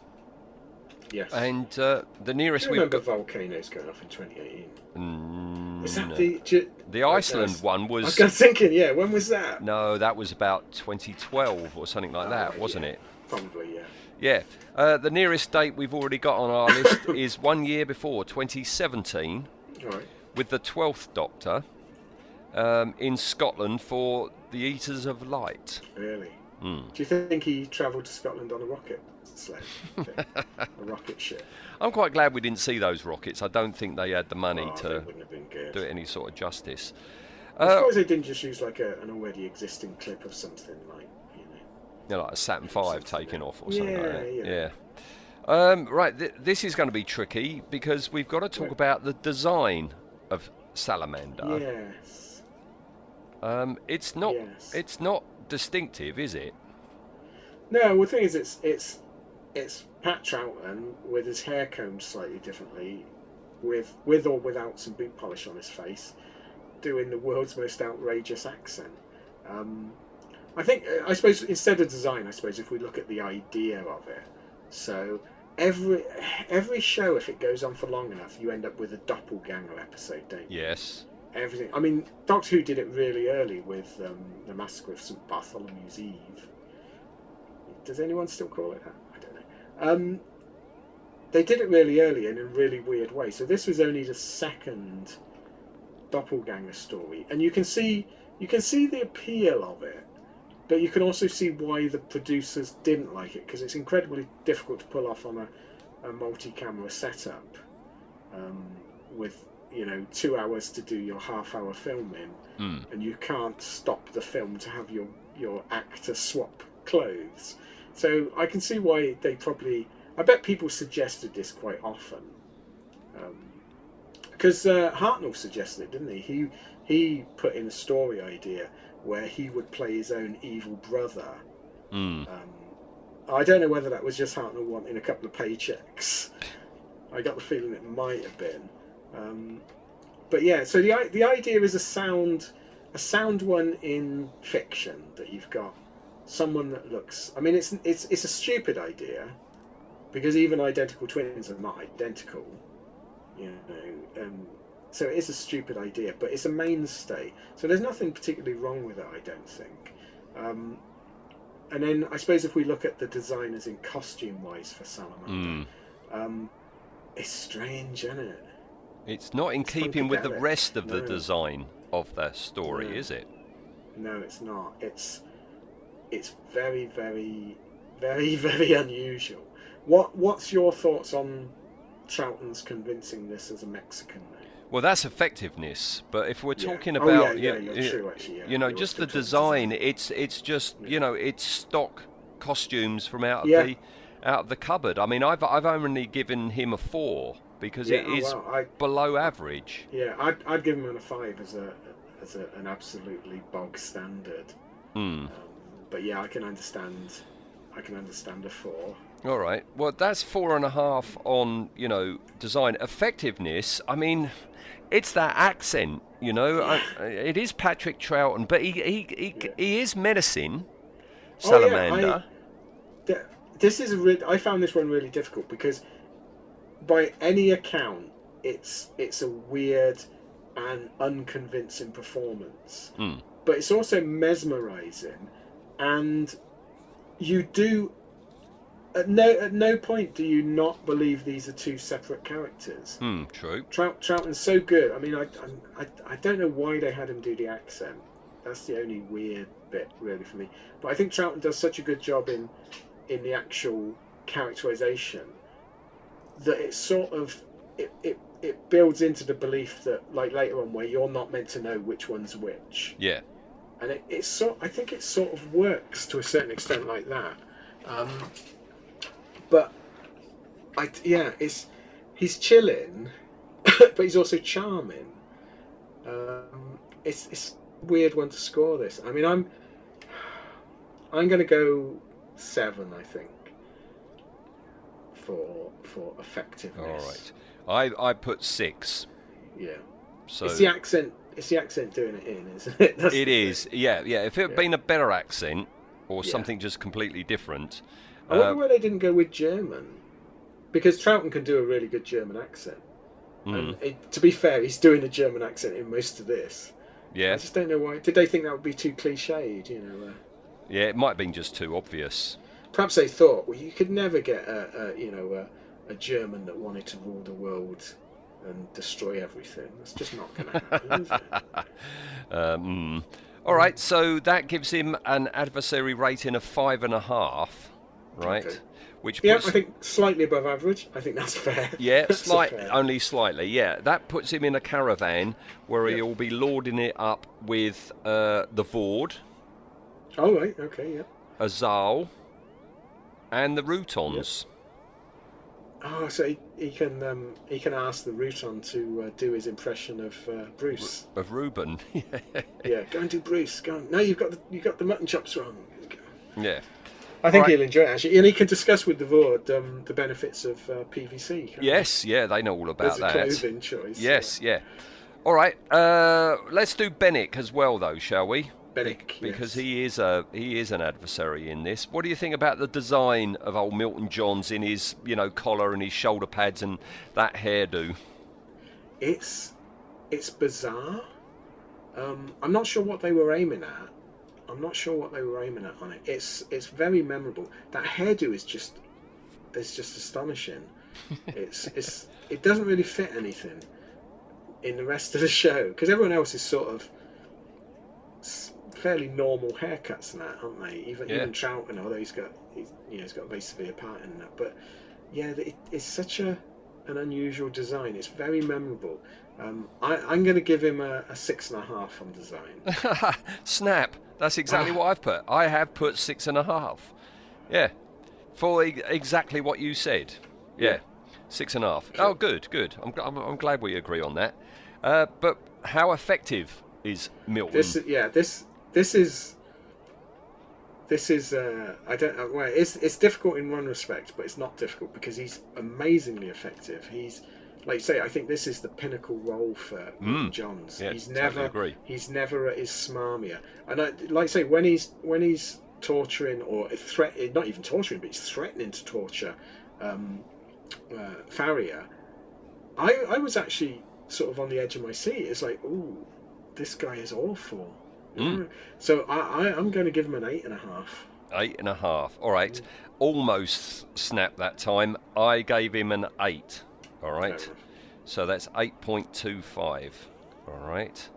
yes and uh, the nearest we've remember got. volcanoes going off in 2018 Mm, was that no. the you- The Iceland Yes. one was? I was was. thinking yeah when was that No, that was about 2012 or something like Oh, that, wasn't it? probably yeah Yeah. Uh, the nearest date we've already got on our list is one year before, 2017, all right with the 12th Doctor um, in Scotland for the Eaters of Light. Really? Hmm. Do you think he travelled to Scotland on a rocket sled? A rocket ship? I'm quite glad we didn't see those rockets. I don't think they had the money Oh, to that wouldn't have been good. do it any sort of justice. I Uh, suppose they didn't just use like a, an already existing clip of something like, you know. like a Saturn V taking off or something like Yeah, that. yeah. Yeah. Um, right, th- this is going to be tricky because we've got to talk about the design of Salamander. Yes. Um, it's not. Yes. It's not distinctive, is it? No, well, the thing is, it's it's it's Pat Troughton with his hair combed slightly differently, with with or without some boot polish on his face, doing the world's most outrageous accent. Um, I think I suppose instead of design, I suppose if we look at the idea of it, so every every show, if it goes on for long enough, you end up with a doppelganger episode, don't you? Yes. Everything. I mean, Doctor Who did it really early with um, the Massacre of St Bartholomew's Eve. Does anyone still call it that? I don't know. Um, they did it really early in a really weird way. So this was only the second doppelganger story, and you can see you can see the appeal of it, but you can also see why the producers didn't like it because it's incredibly difficult to pull off on a, a multi-camera setup um, with you know two hours to do your half-hour filming, Mm. and you can't stop the film to have your your actor swap clothes. So I can see why they probably. I bet people suggested this quite often. Because uh, Hartnell suggested it, didn't he? He he put in a story idea where he would play his own evil brother. Mm. Um, I don't know whether that was just Hartnell wanting a couple of paychecks. I got the feeling it might have been. Um, but yeah, so the the idea is a sound, a sound one in fiction that you've got someone that looks. I mean, it's it's it's a stupid idea because even identical twins are not identical. You know, um, so it is a stupid idea, but it's a mainstay. So there's nothing particularly wrong with it, I don't think. Um, and then I suppose if we look at the designers in costume wise for Salamander, Mm. um, it's strange, isn't it? It's not in It's keeping with the rest of the design of the story, No. is it? No, it's not. It's it's very, very, very, very unusual. What What's your thoughts on Troughton's convincing this as a Mexican? Well, that's effectiveness. But if we're Yeah. talking Oh, about, yeah, you, yeah, true, actually, yeah. you know, just the design, it's it's just you know, it's stock costumes from out of Yeah. the out of the cupboard. I mean, I've I've only given him a four because Yeah, it oh, is wow, I- below average. Yeah, I'd, I'd give him a five as a as a, an absolutely bog standard. Hmm. But yeah, I can understand. I can understand a four. All right. Well, that's four and a half on you know design effectiveness. I mean, it's that accent. You know, I, it is Patrick Troughton, but he he he, he is menacing. Oh, yeah, Salamander. I- th- this is a re- I found this one really difficult because, by any account, it's it's a weird and unconvincing performance, Hmm. but it's also mesmerizing, and you do. At no at no point do you not believe these are two separate characters. Hmm. True. Trout, Troughton's so good. I mean, I, I, I don't know why they had him do the accent. That's the only weird bit, really, for me. But I think Troughton does such a good job in in the actual characterization that it sort of it, it, it builds into the belief that, like later on, where you're not meant to know which one's which, Yeah. and it, it's sort. I think it sort of works to a certain extent like that. Um, but I yeah, it's he's chilling, but he's also charming. Um, it's it's a weird one to score this. I mean, I'm I'm going to go seven. I think for for effectiveness. All right. I I put six. Yeah. So it's the accent. It's the accent doing it in, isn't it? That's it the. Yeah. Yeah. If it had Yeah. been a better accent or Yeah. something just completely different. I wonder uh, why they didn't go with German, because Troughton can do a really good German accent. hmm, And it, to be fair, he's doing a German accent in most of this. yeah. I just don't know why. Did they think that would be too cliched? You know, uh, Yeah. It might have been just too obvious. perhaps they thought, well, you could never get a, a you know a, a German that wanted to rule the world and destroy everything. That's just not going to happen. is it? Um, all right, so that gives him an adversary rating of five and a half, right? Okay. Which Yeah, puts, I think slightly above average. I think that's fair. yeah, slight, fair. only slightly. Yeah, that puts him in a caravan where Yeah. he'll be lording it up with uh, the Voord, Oh right, okay, yeah. Azal, and the Rutans. Oh, so he, he can um, he can ask the Rutan to uh, do his impression of uh, Bruce. Of Reuben, Yeah, go and do Bruce. Go. On. No, you've got the you got the mutton chops wrong. yeah, I think Right. he'll enjoy it actually, and he can discuss with the Voord um, the benefits of uh, PVC. can't he? yes, yeah, they know all about that. clothing choice. Yes, yeah. All right, uh, let's do Benik as well, though, shall we? Benik, because yes. he is a he is an adversary in this. What do you think about the design of old Milton Johns in his you know collar and his shoulder pads and that hairdo? It's it's bizarre. Um, I'm not sure what they were aiming at. I'm not sure what they were aiming at on it. It's it's very memorable. That hairdo is just is just astonishing. it's it's it doesn't really fit anything in the rest of the show because everyone else is sort of fairly normal haircuts and that, aren't they? Even Yeah. even Troughton, although he's got he's, you know he's got basically a very severe part in that, but yeah, it, it's such a an unusual design. It's very memorable. Um, I, I'm going to give him a, a six and a half on design. Snap. That's exactly what I've put. I have put six and a half. Yeah. For e- exactly what you said. Yeah. Six and a half. Oh, good, good. I'm, I'm, I'm glad we agree on that. Uh, but how effective is Milton? This is- yeah, this this is this is uh, I don't know. Well, it's it's difficult in one respect, but it's not difficult because he's amazingly effective. He's like you say, I think this is the pinnacle role for Mm. Johns. Yeah, he's totally never agree. he's never at his smarmier. And I, like I say, when he's when he's torturing or threat, not even torturing, but he's threatening to torture um, uh, Fariah. I I was actually sort of on the edge of my seat. It's like, ooh, this guy is awful. Mm. So I, I I'm going to give him an eight and a half. Eight and a half. All right. Almost snapped that time. I gave him an eight. All right. So that's 8.25. All right.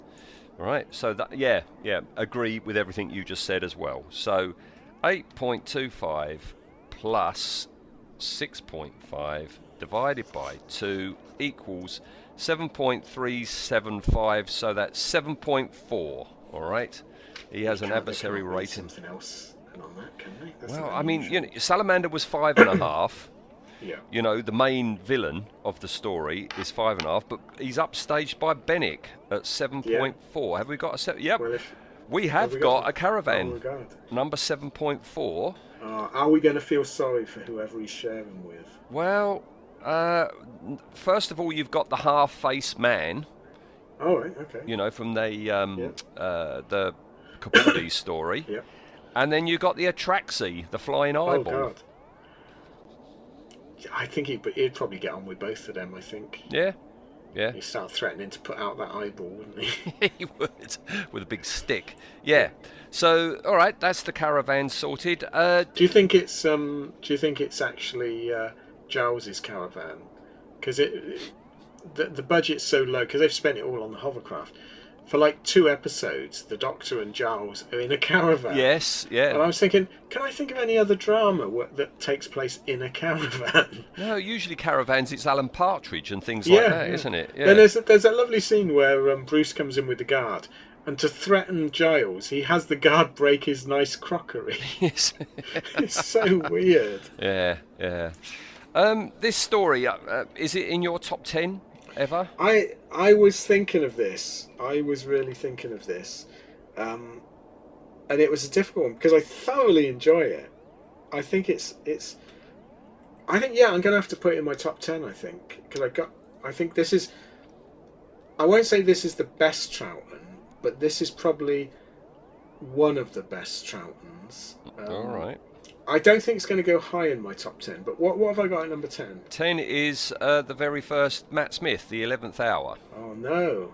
All right. So that yeah, yeah, agree with everything you just said as well. So 8.25 plus 6.5 divided by 2 equals 7.375 so that's 7.4 all right he has an adversary rating Something else on that, can they? That's well, I mean, you know, Salamander was five and a half. Yeah. You know, the main villain of the story is five and a half, but he's upstaged by Benik at seven point four. Have we got a set? Yep. we have we got, got- a caravan. Oh. Number seven point four. Uh, are we going to feel sorry for whoever he's sharing with? Well, uh, first of all, you've got the half-faced man. All right. Okay. You know, from the um, uh, the Capaldi story. Yep. And then you've got the Atraxi, the flying Oh eyeball. God. I think he'd, he'd probably get on with both of them. I think. Yeah. Yeah. He'd start threatening to put out that eyeball, wouldn't he? he would with a big stick. Yeah. So, all right, that's the caravan sorted. Uh, do you think it's um? Do you think it's actually uh, Giles's caravan? Because it, the the budget's so low because they've spent it all on the hovercraft. For like two episodes, the Doctor and Giles are in a caravan. Yes, yeah. And I was thinking, can I think of any other drama wh- that takes place in a caravan? no, usually caravans it's Alan Partridge and things like that, yeah. not it? Yeah. Then there's there's that lovely scene where um, Bruce comes in with the guard, and to threaten Giles, he has the guard break his nice crockery. Yes. it's so weird. Yeah, yeah. Um, this story uh, uh, is it in your top ten ever? I I was thinking of this. I was really thinking of this, um, and it was a difficult one because I thoroughly enjoy it. I think it's it's. I think yeah, I'm gonna have to put it in my top ten. I think because I got. I think this is. I won't say this is the best Troughton, but this is probably one of the best Troughtons. Um, all right. I don't think it's going to go high in my top ten. But what what have I got at number ten? Ten is uh, the very first Matt Smith, the eleventh hour. Oh no!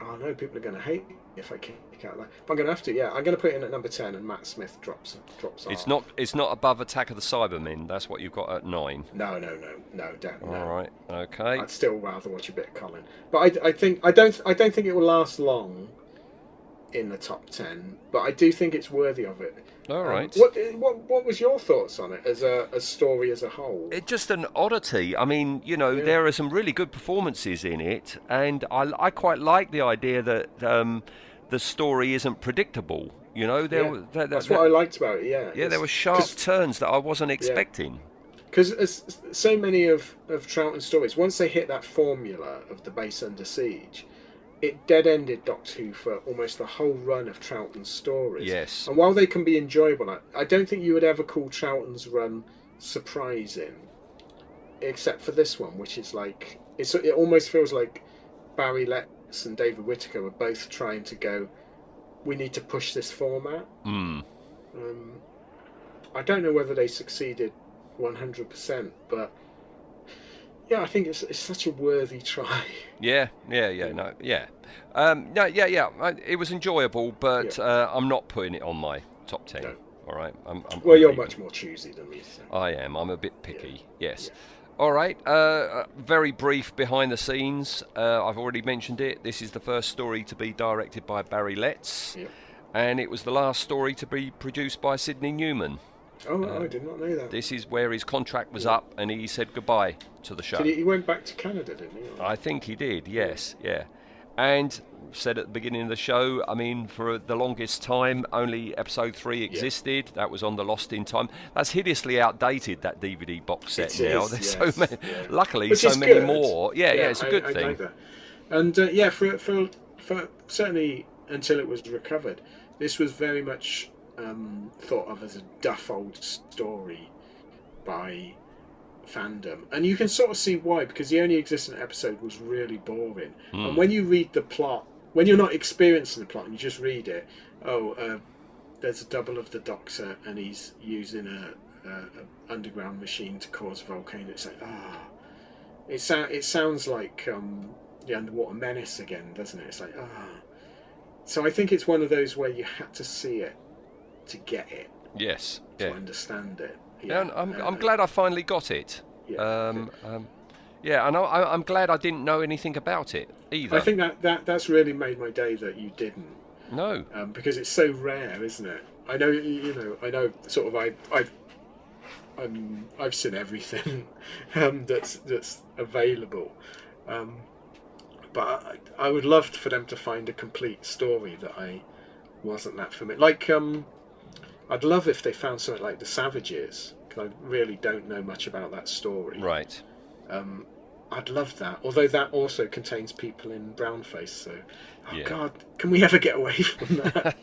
Oh no! People are going to hate me if I kick out that. But I'm going to have to. Yeah, I'm going to put it in at number ten, and Matt Smith drops drops off. It's not. It's not above Attack of the Cybermen. That's what you've got at nine. No, no, no, no, don't. No. All right. Okay. I'd still rather watch a bit of Colin. But I, I think I don't I don't think it will last long in the top ten. But I do think it's worthy of it. All right. Um, what what what was your thoughts on it as a, a story as a whole? It's just an oddity. I mean, you know, there are some really good performances in it, and I, I quite like the idea that um, the story isn't predictable. You know, there, Yeah, were- there, that's there- what I liked about it. Yeah. Yeah, there were sharp turns that I wasn't expecting. Because as so many of of Troughton stories, once they hit that formula of the base under siege, it dead ended Doctor Who for almost the whole run of Troughton's stories. Yes. And while they can be enjoyable, I, I don't think you would ever call Troughton's run surprising, except for this one, which is like it's it almost feels like Barry Letts and David Whitaker were both trying to go. We need to push this format. Mm. Um, I don't know whether they succeeded 100%, but yeah, I think it's, it's such a worthy try. Yeah, yeah, yeah, no, yeah, um, no, yeah, yeah. I, it was enjoyable, but uh, I'm not putting it on my top ten. All right, I'm, I'm Well, you're I'm much more choosy than me. So. I am. I'm a bit picky. Yes. All right. Uh, uh, very brief behind the scenes. Uh, I've already mentioned it. This is the first story to be directed by Barry Letts, and it was the last story to be produced by Sidney Newman. Oh, Uh, I did not know that. This is where his contract was up, and he said goodbye to the show. Did he, he went back to Canada, didn't he? I think he did, yes, yeah. And said at the beginning of the show, I mean, for the longest time, only episode three existed. That was on the Lost in Time. That's hideously outdated, that DVD box set It now. is, There's yes, so many, yeah. luckily, Which so many good. more. Yeah, yeah, it's a good I thing. like. And uh, yeah, for, for for certainly until it was recovered, this was very much um, thought of as a duff old story by fandom, and you can sort of see why because the only existent episode was really boring. Hmm. And when you read the plot, when you're not experiencing the plot and you just read it, oh, uh, there's a double of the Doctor and he's using a, a, a underground machine to cause a volcano. It's like ah. It, sou- it sounds like um, the Underwater Menace again, doesn't it? It's like, ah. So I think it's one of those where you had to see it to get it, Yes, to yeah. understand it. Yeah, and I'm, I'm glad I finally got it. Yeah, Um, um, yeah, and I, I, I'm glad I didn't know anything about it either. I think that, that that's really made my day that you didn't, no. um, because it's so rare, isn't it? I know, you know, I know. Sort of, I, I've, um, I've seen everything um, that's that's available, um, but I, I would love for them to find a complete story that I wasn't that familiar. Like, um, I'd love if they found something like the Savages, because I really don't know much about that story. Right. Um, I'd love that. Although that also contains people in brownface, so oh Yeah. god, can we ever get away from that?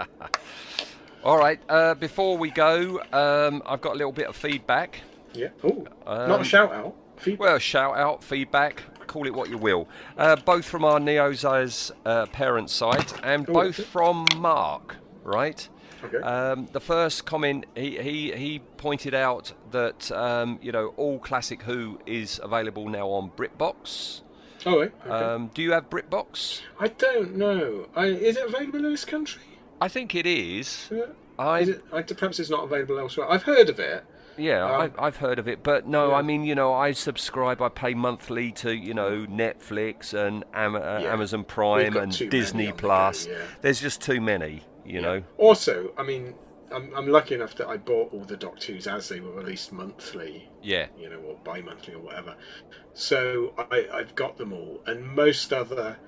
All right. Uh, before we go, um, I've got a little bit of feedback. yeah. Oh, not Um, a shout out. Feedback. Well, shout out, feedback, call it what you will. Uh, both from our Neozaz uh, parent site and Oh, both from Mark, right? Okay. Um, the first comment he, he, he pointed out that um, you know all classic Who is available now on BritBox. oh. Okay. Um, do you have BritBox? I don't know. I, is it available in this country? I think it is. Yeah. I Is it, I, perhaps it's not available elsewhere. I've heard of it. Yeah, Um, I've, I've heard of it, but no, yeah. I mean, you know, I subscribe, I pay monthly to, you know, Netflix and Am- uh, Yeah. Amazon Prime and Disney on the go, Plus. yeah. There's just too many, you know. Also, I mean, I'm, I'm lucky enough that I bought all the Doctor Who's as they were released monthly. Yeah. you know, or bi-monthly or whatever. So I, I've got them all, and most other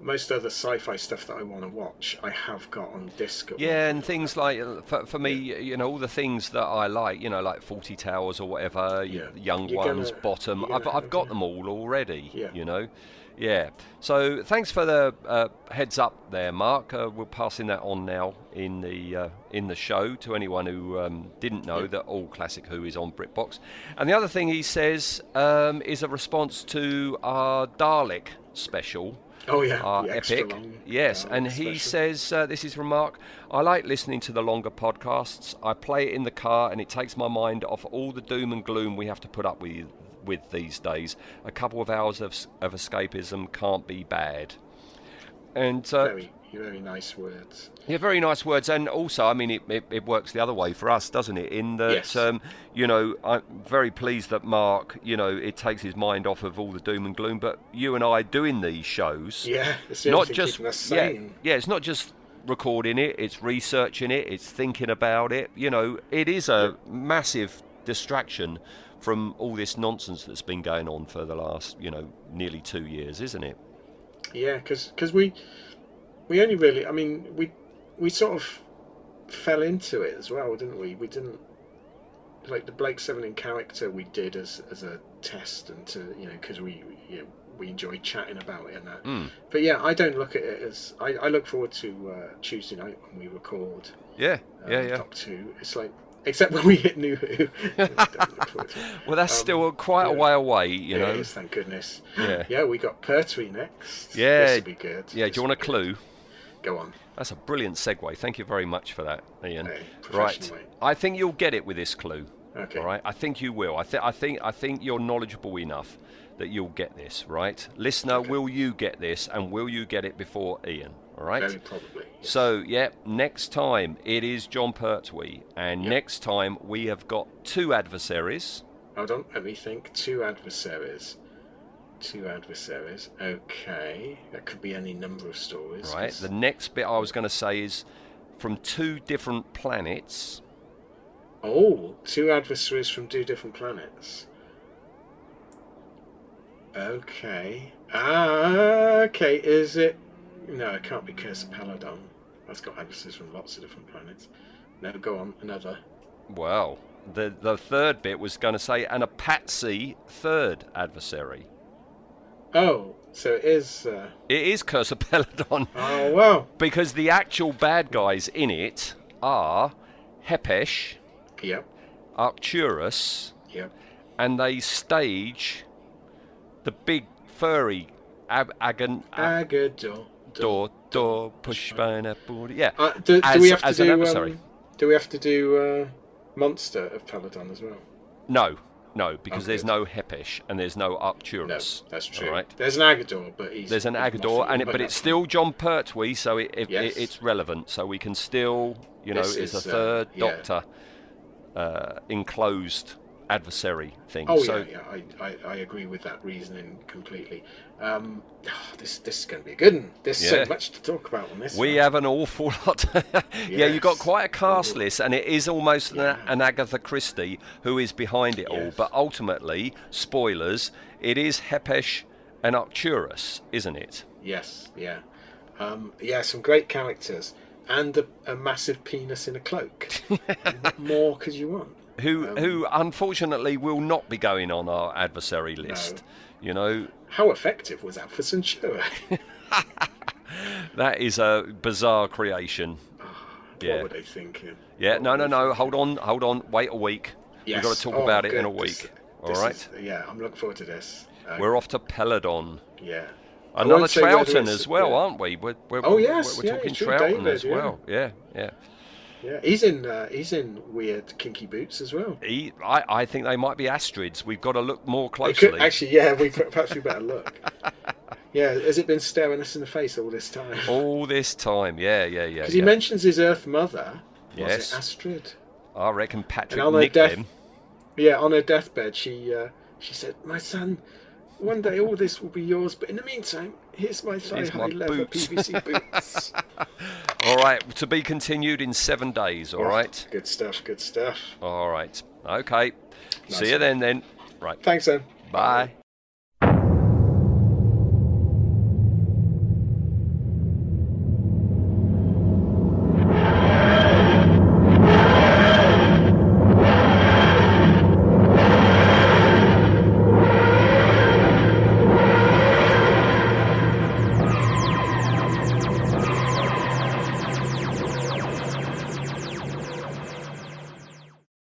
most other sci-fi stuff that I want to watch, I have got on disc. Yeah, and things like uh, for, for me, you know, all the things that I like, you know, like Fawlty Towers or whatever, Yeah. Young You're Ones, gonna- Bottom. I've I've got them all already. Yeah. You know, yeah. So thanks for the uh, heads up there, Mark. Uh, we're passing that on now in the uh, in the show to anyone who um, didn't know that all Classic Who is on BritBox. And the other thing he says um, is a response to our Dalek special. Oh yeah, Our epic. yes, uh, and he special. says uh, this is from Mark. I like listening to the longer podcasts. I play it in the car, and it takes my mind off all the doom and gloom we have to put up with with these days. A couple of hours of, of escapism can't be bad. And uh, very very nice words. yeah, very nice words, and also, I mean, it, it, it works the other way for us, doesn't it? In that, Yes. um, you know, I'm very pleased that Mark, you know, it takes his mind off of all the doom and gloom. But you and I doing these shows, Yeah, not just yeah, yeah, it's not just recording it; it's researching it, it's thinking about it. You know, it is a massive distraction from all this nonsense that's been going on for the last, you know, nearly two years, isn't it? Yeah, because we we only really, I mean, we we sort of fell into it as well, didn't we? We didn't like the Blake Seven in character we did as as a test and to you know because we you know, we enjoyed chatting about it and that. Mm. But yeah, I don't look at it as I, I look forward to uh, Tuesday night when we record. Yeah, um, yeah, yeah. Doctor Who. It's like except when we hit New Who. Don't look forward to it. Well, that's Um, still quite a yeah. way away, you know. is, thank goodness. Yeah. Yeah, we got Pertwee next. Yeah. This be good. Yeah, do you want a be good. clue? Go on. That's a brilliant segue. Thank you very much for that, Ian. Hey, right. I think you'll get it with this clue. Okay. All right. I think you will. I, th- I think I think you're knowledgeable enough that you'll get this. Right, listener. Will you get this, and will you get it before Ian? All right. Very probably. So, yeah, next time it is Jon Pertwee, and Yep. next time we have got two adversaries. Hold on, let me think. Two adversaries. Two adversaries. Okay, that could be any number of stories. Right. 'cause- The next bit I was going to say is from two different planets. Oh, two adversaries from two different planets. Okay. Ah, okay. Is it? No, it can't be Curse of Peladon. That's got adversaries from lots of different planets. No, go on. Another. Well, the the third bit was going to say and a patsy third adversary. Oh, so it is. Uh, It is Curse of Peladon. oh wow. Because the actual bad guys in it are Hepesh, Yep. Arcturus, Yep. and they stage the big furry Ab- Agan Aggedor. Door door Pushbana Budi. Yeah. Uh, do, do as, we have to an do? adversary. Um, do we have to do uh, Monster of Peladon as well? No, no, because Oh, there's no Hepesh and there's no No, Arcturus. that's true. Right? There's an Aggedor, but he's There's an Aggedor, and it, but it's still Jon Pertwee, so it, it, Yes. it, it's relevant. So we can still, you know, This it's is, a uh, third yeah. Doctor uh, enclosed adversary thing. Oh so yeah, yeah, I, I, I agree with that reasoning completely. Um, this this is going to be a good one. There's Yeah. so much to talk about on this. We one. have an awful lot. yeah, you've got quite a cast list, and it is almost Yeah. an, an Agatha Christie who is behind it all. But ultimately, spoilers, it is Hepesh and Arcturus, isn't it? Yes, yeah, um, yeah. Some great characters and a, a massive penis in a cloak. what more could you want? Who, Um, who unfortunately will not be going on our adversary list. You know, How effective was Alpha Centauri? that is a bizarre creation. What Yeah. were they thinking? Yeah, What no, no, no. thinking? Hold on, hold on. Wait a week. Yes. We've got to talk Oh, about it in a week. This- All this right. is- yeah, I'm looking forward to this. Uh, We're off to Peladon. yeah. Another won't say whether Troughton it's- as well, yeah. aren't we? We're, we're, Oh, we're- we're, yeah, talking true, Troughton David, as well. Yeah, yeah. Yeah, he's in uh, he's in weird kinky boots as well. He, I, I think they might be Astrids. We've got to look more closely. could- actually, yeah, we perhaps we better look. yeah, has it been staring us in the face all this time? All this time, yeah, yeah, yeah. Because yeah. he mentions his Earth mother. Was Yes. it Astrid? I reckon Patrick on nicked death- him. Yeah, on her deathbed, she uh, she said, "My son, one day all this will be yours, but in the meantime, here's my thigh Here's my leather boots." PVC boots." All right, to be continued in seven days. All Oh, right. Good stuff. Good stuff. All right. Okay. Nice See you then. Then. Right. Thanks, then. Bye.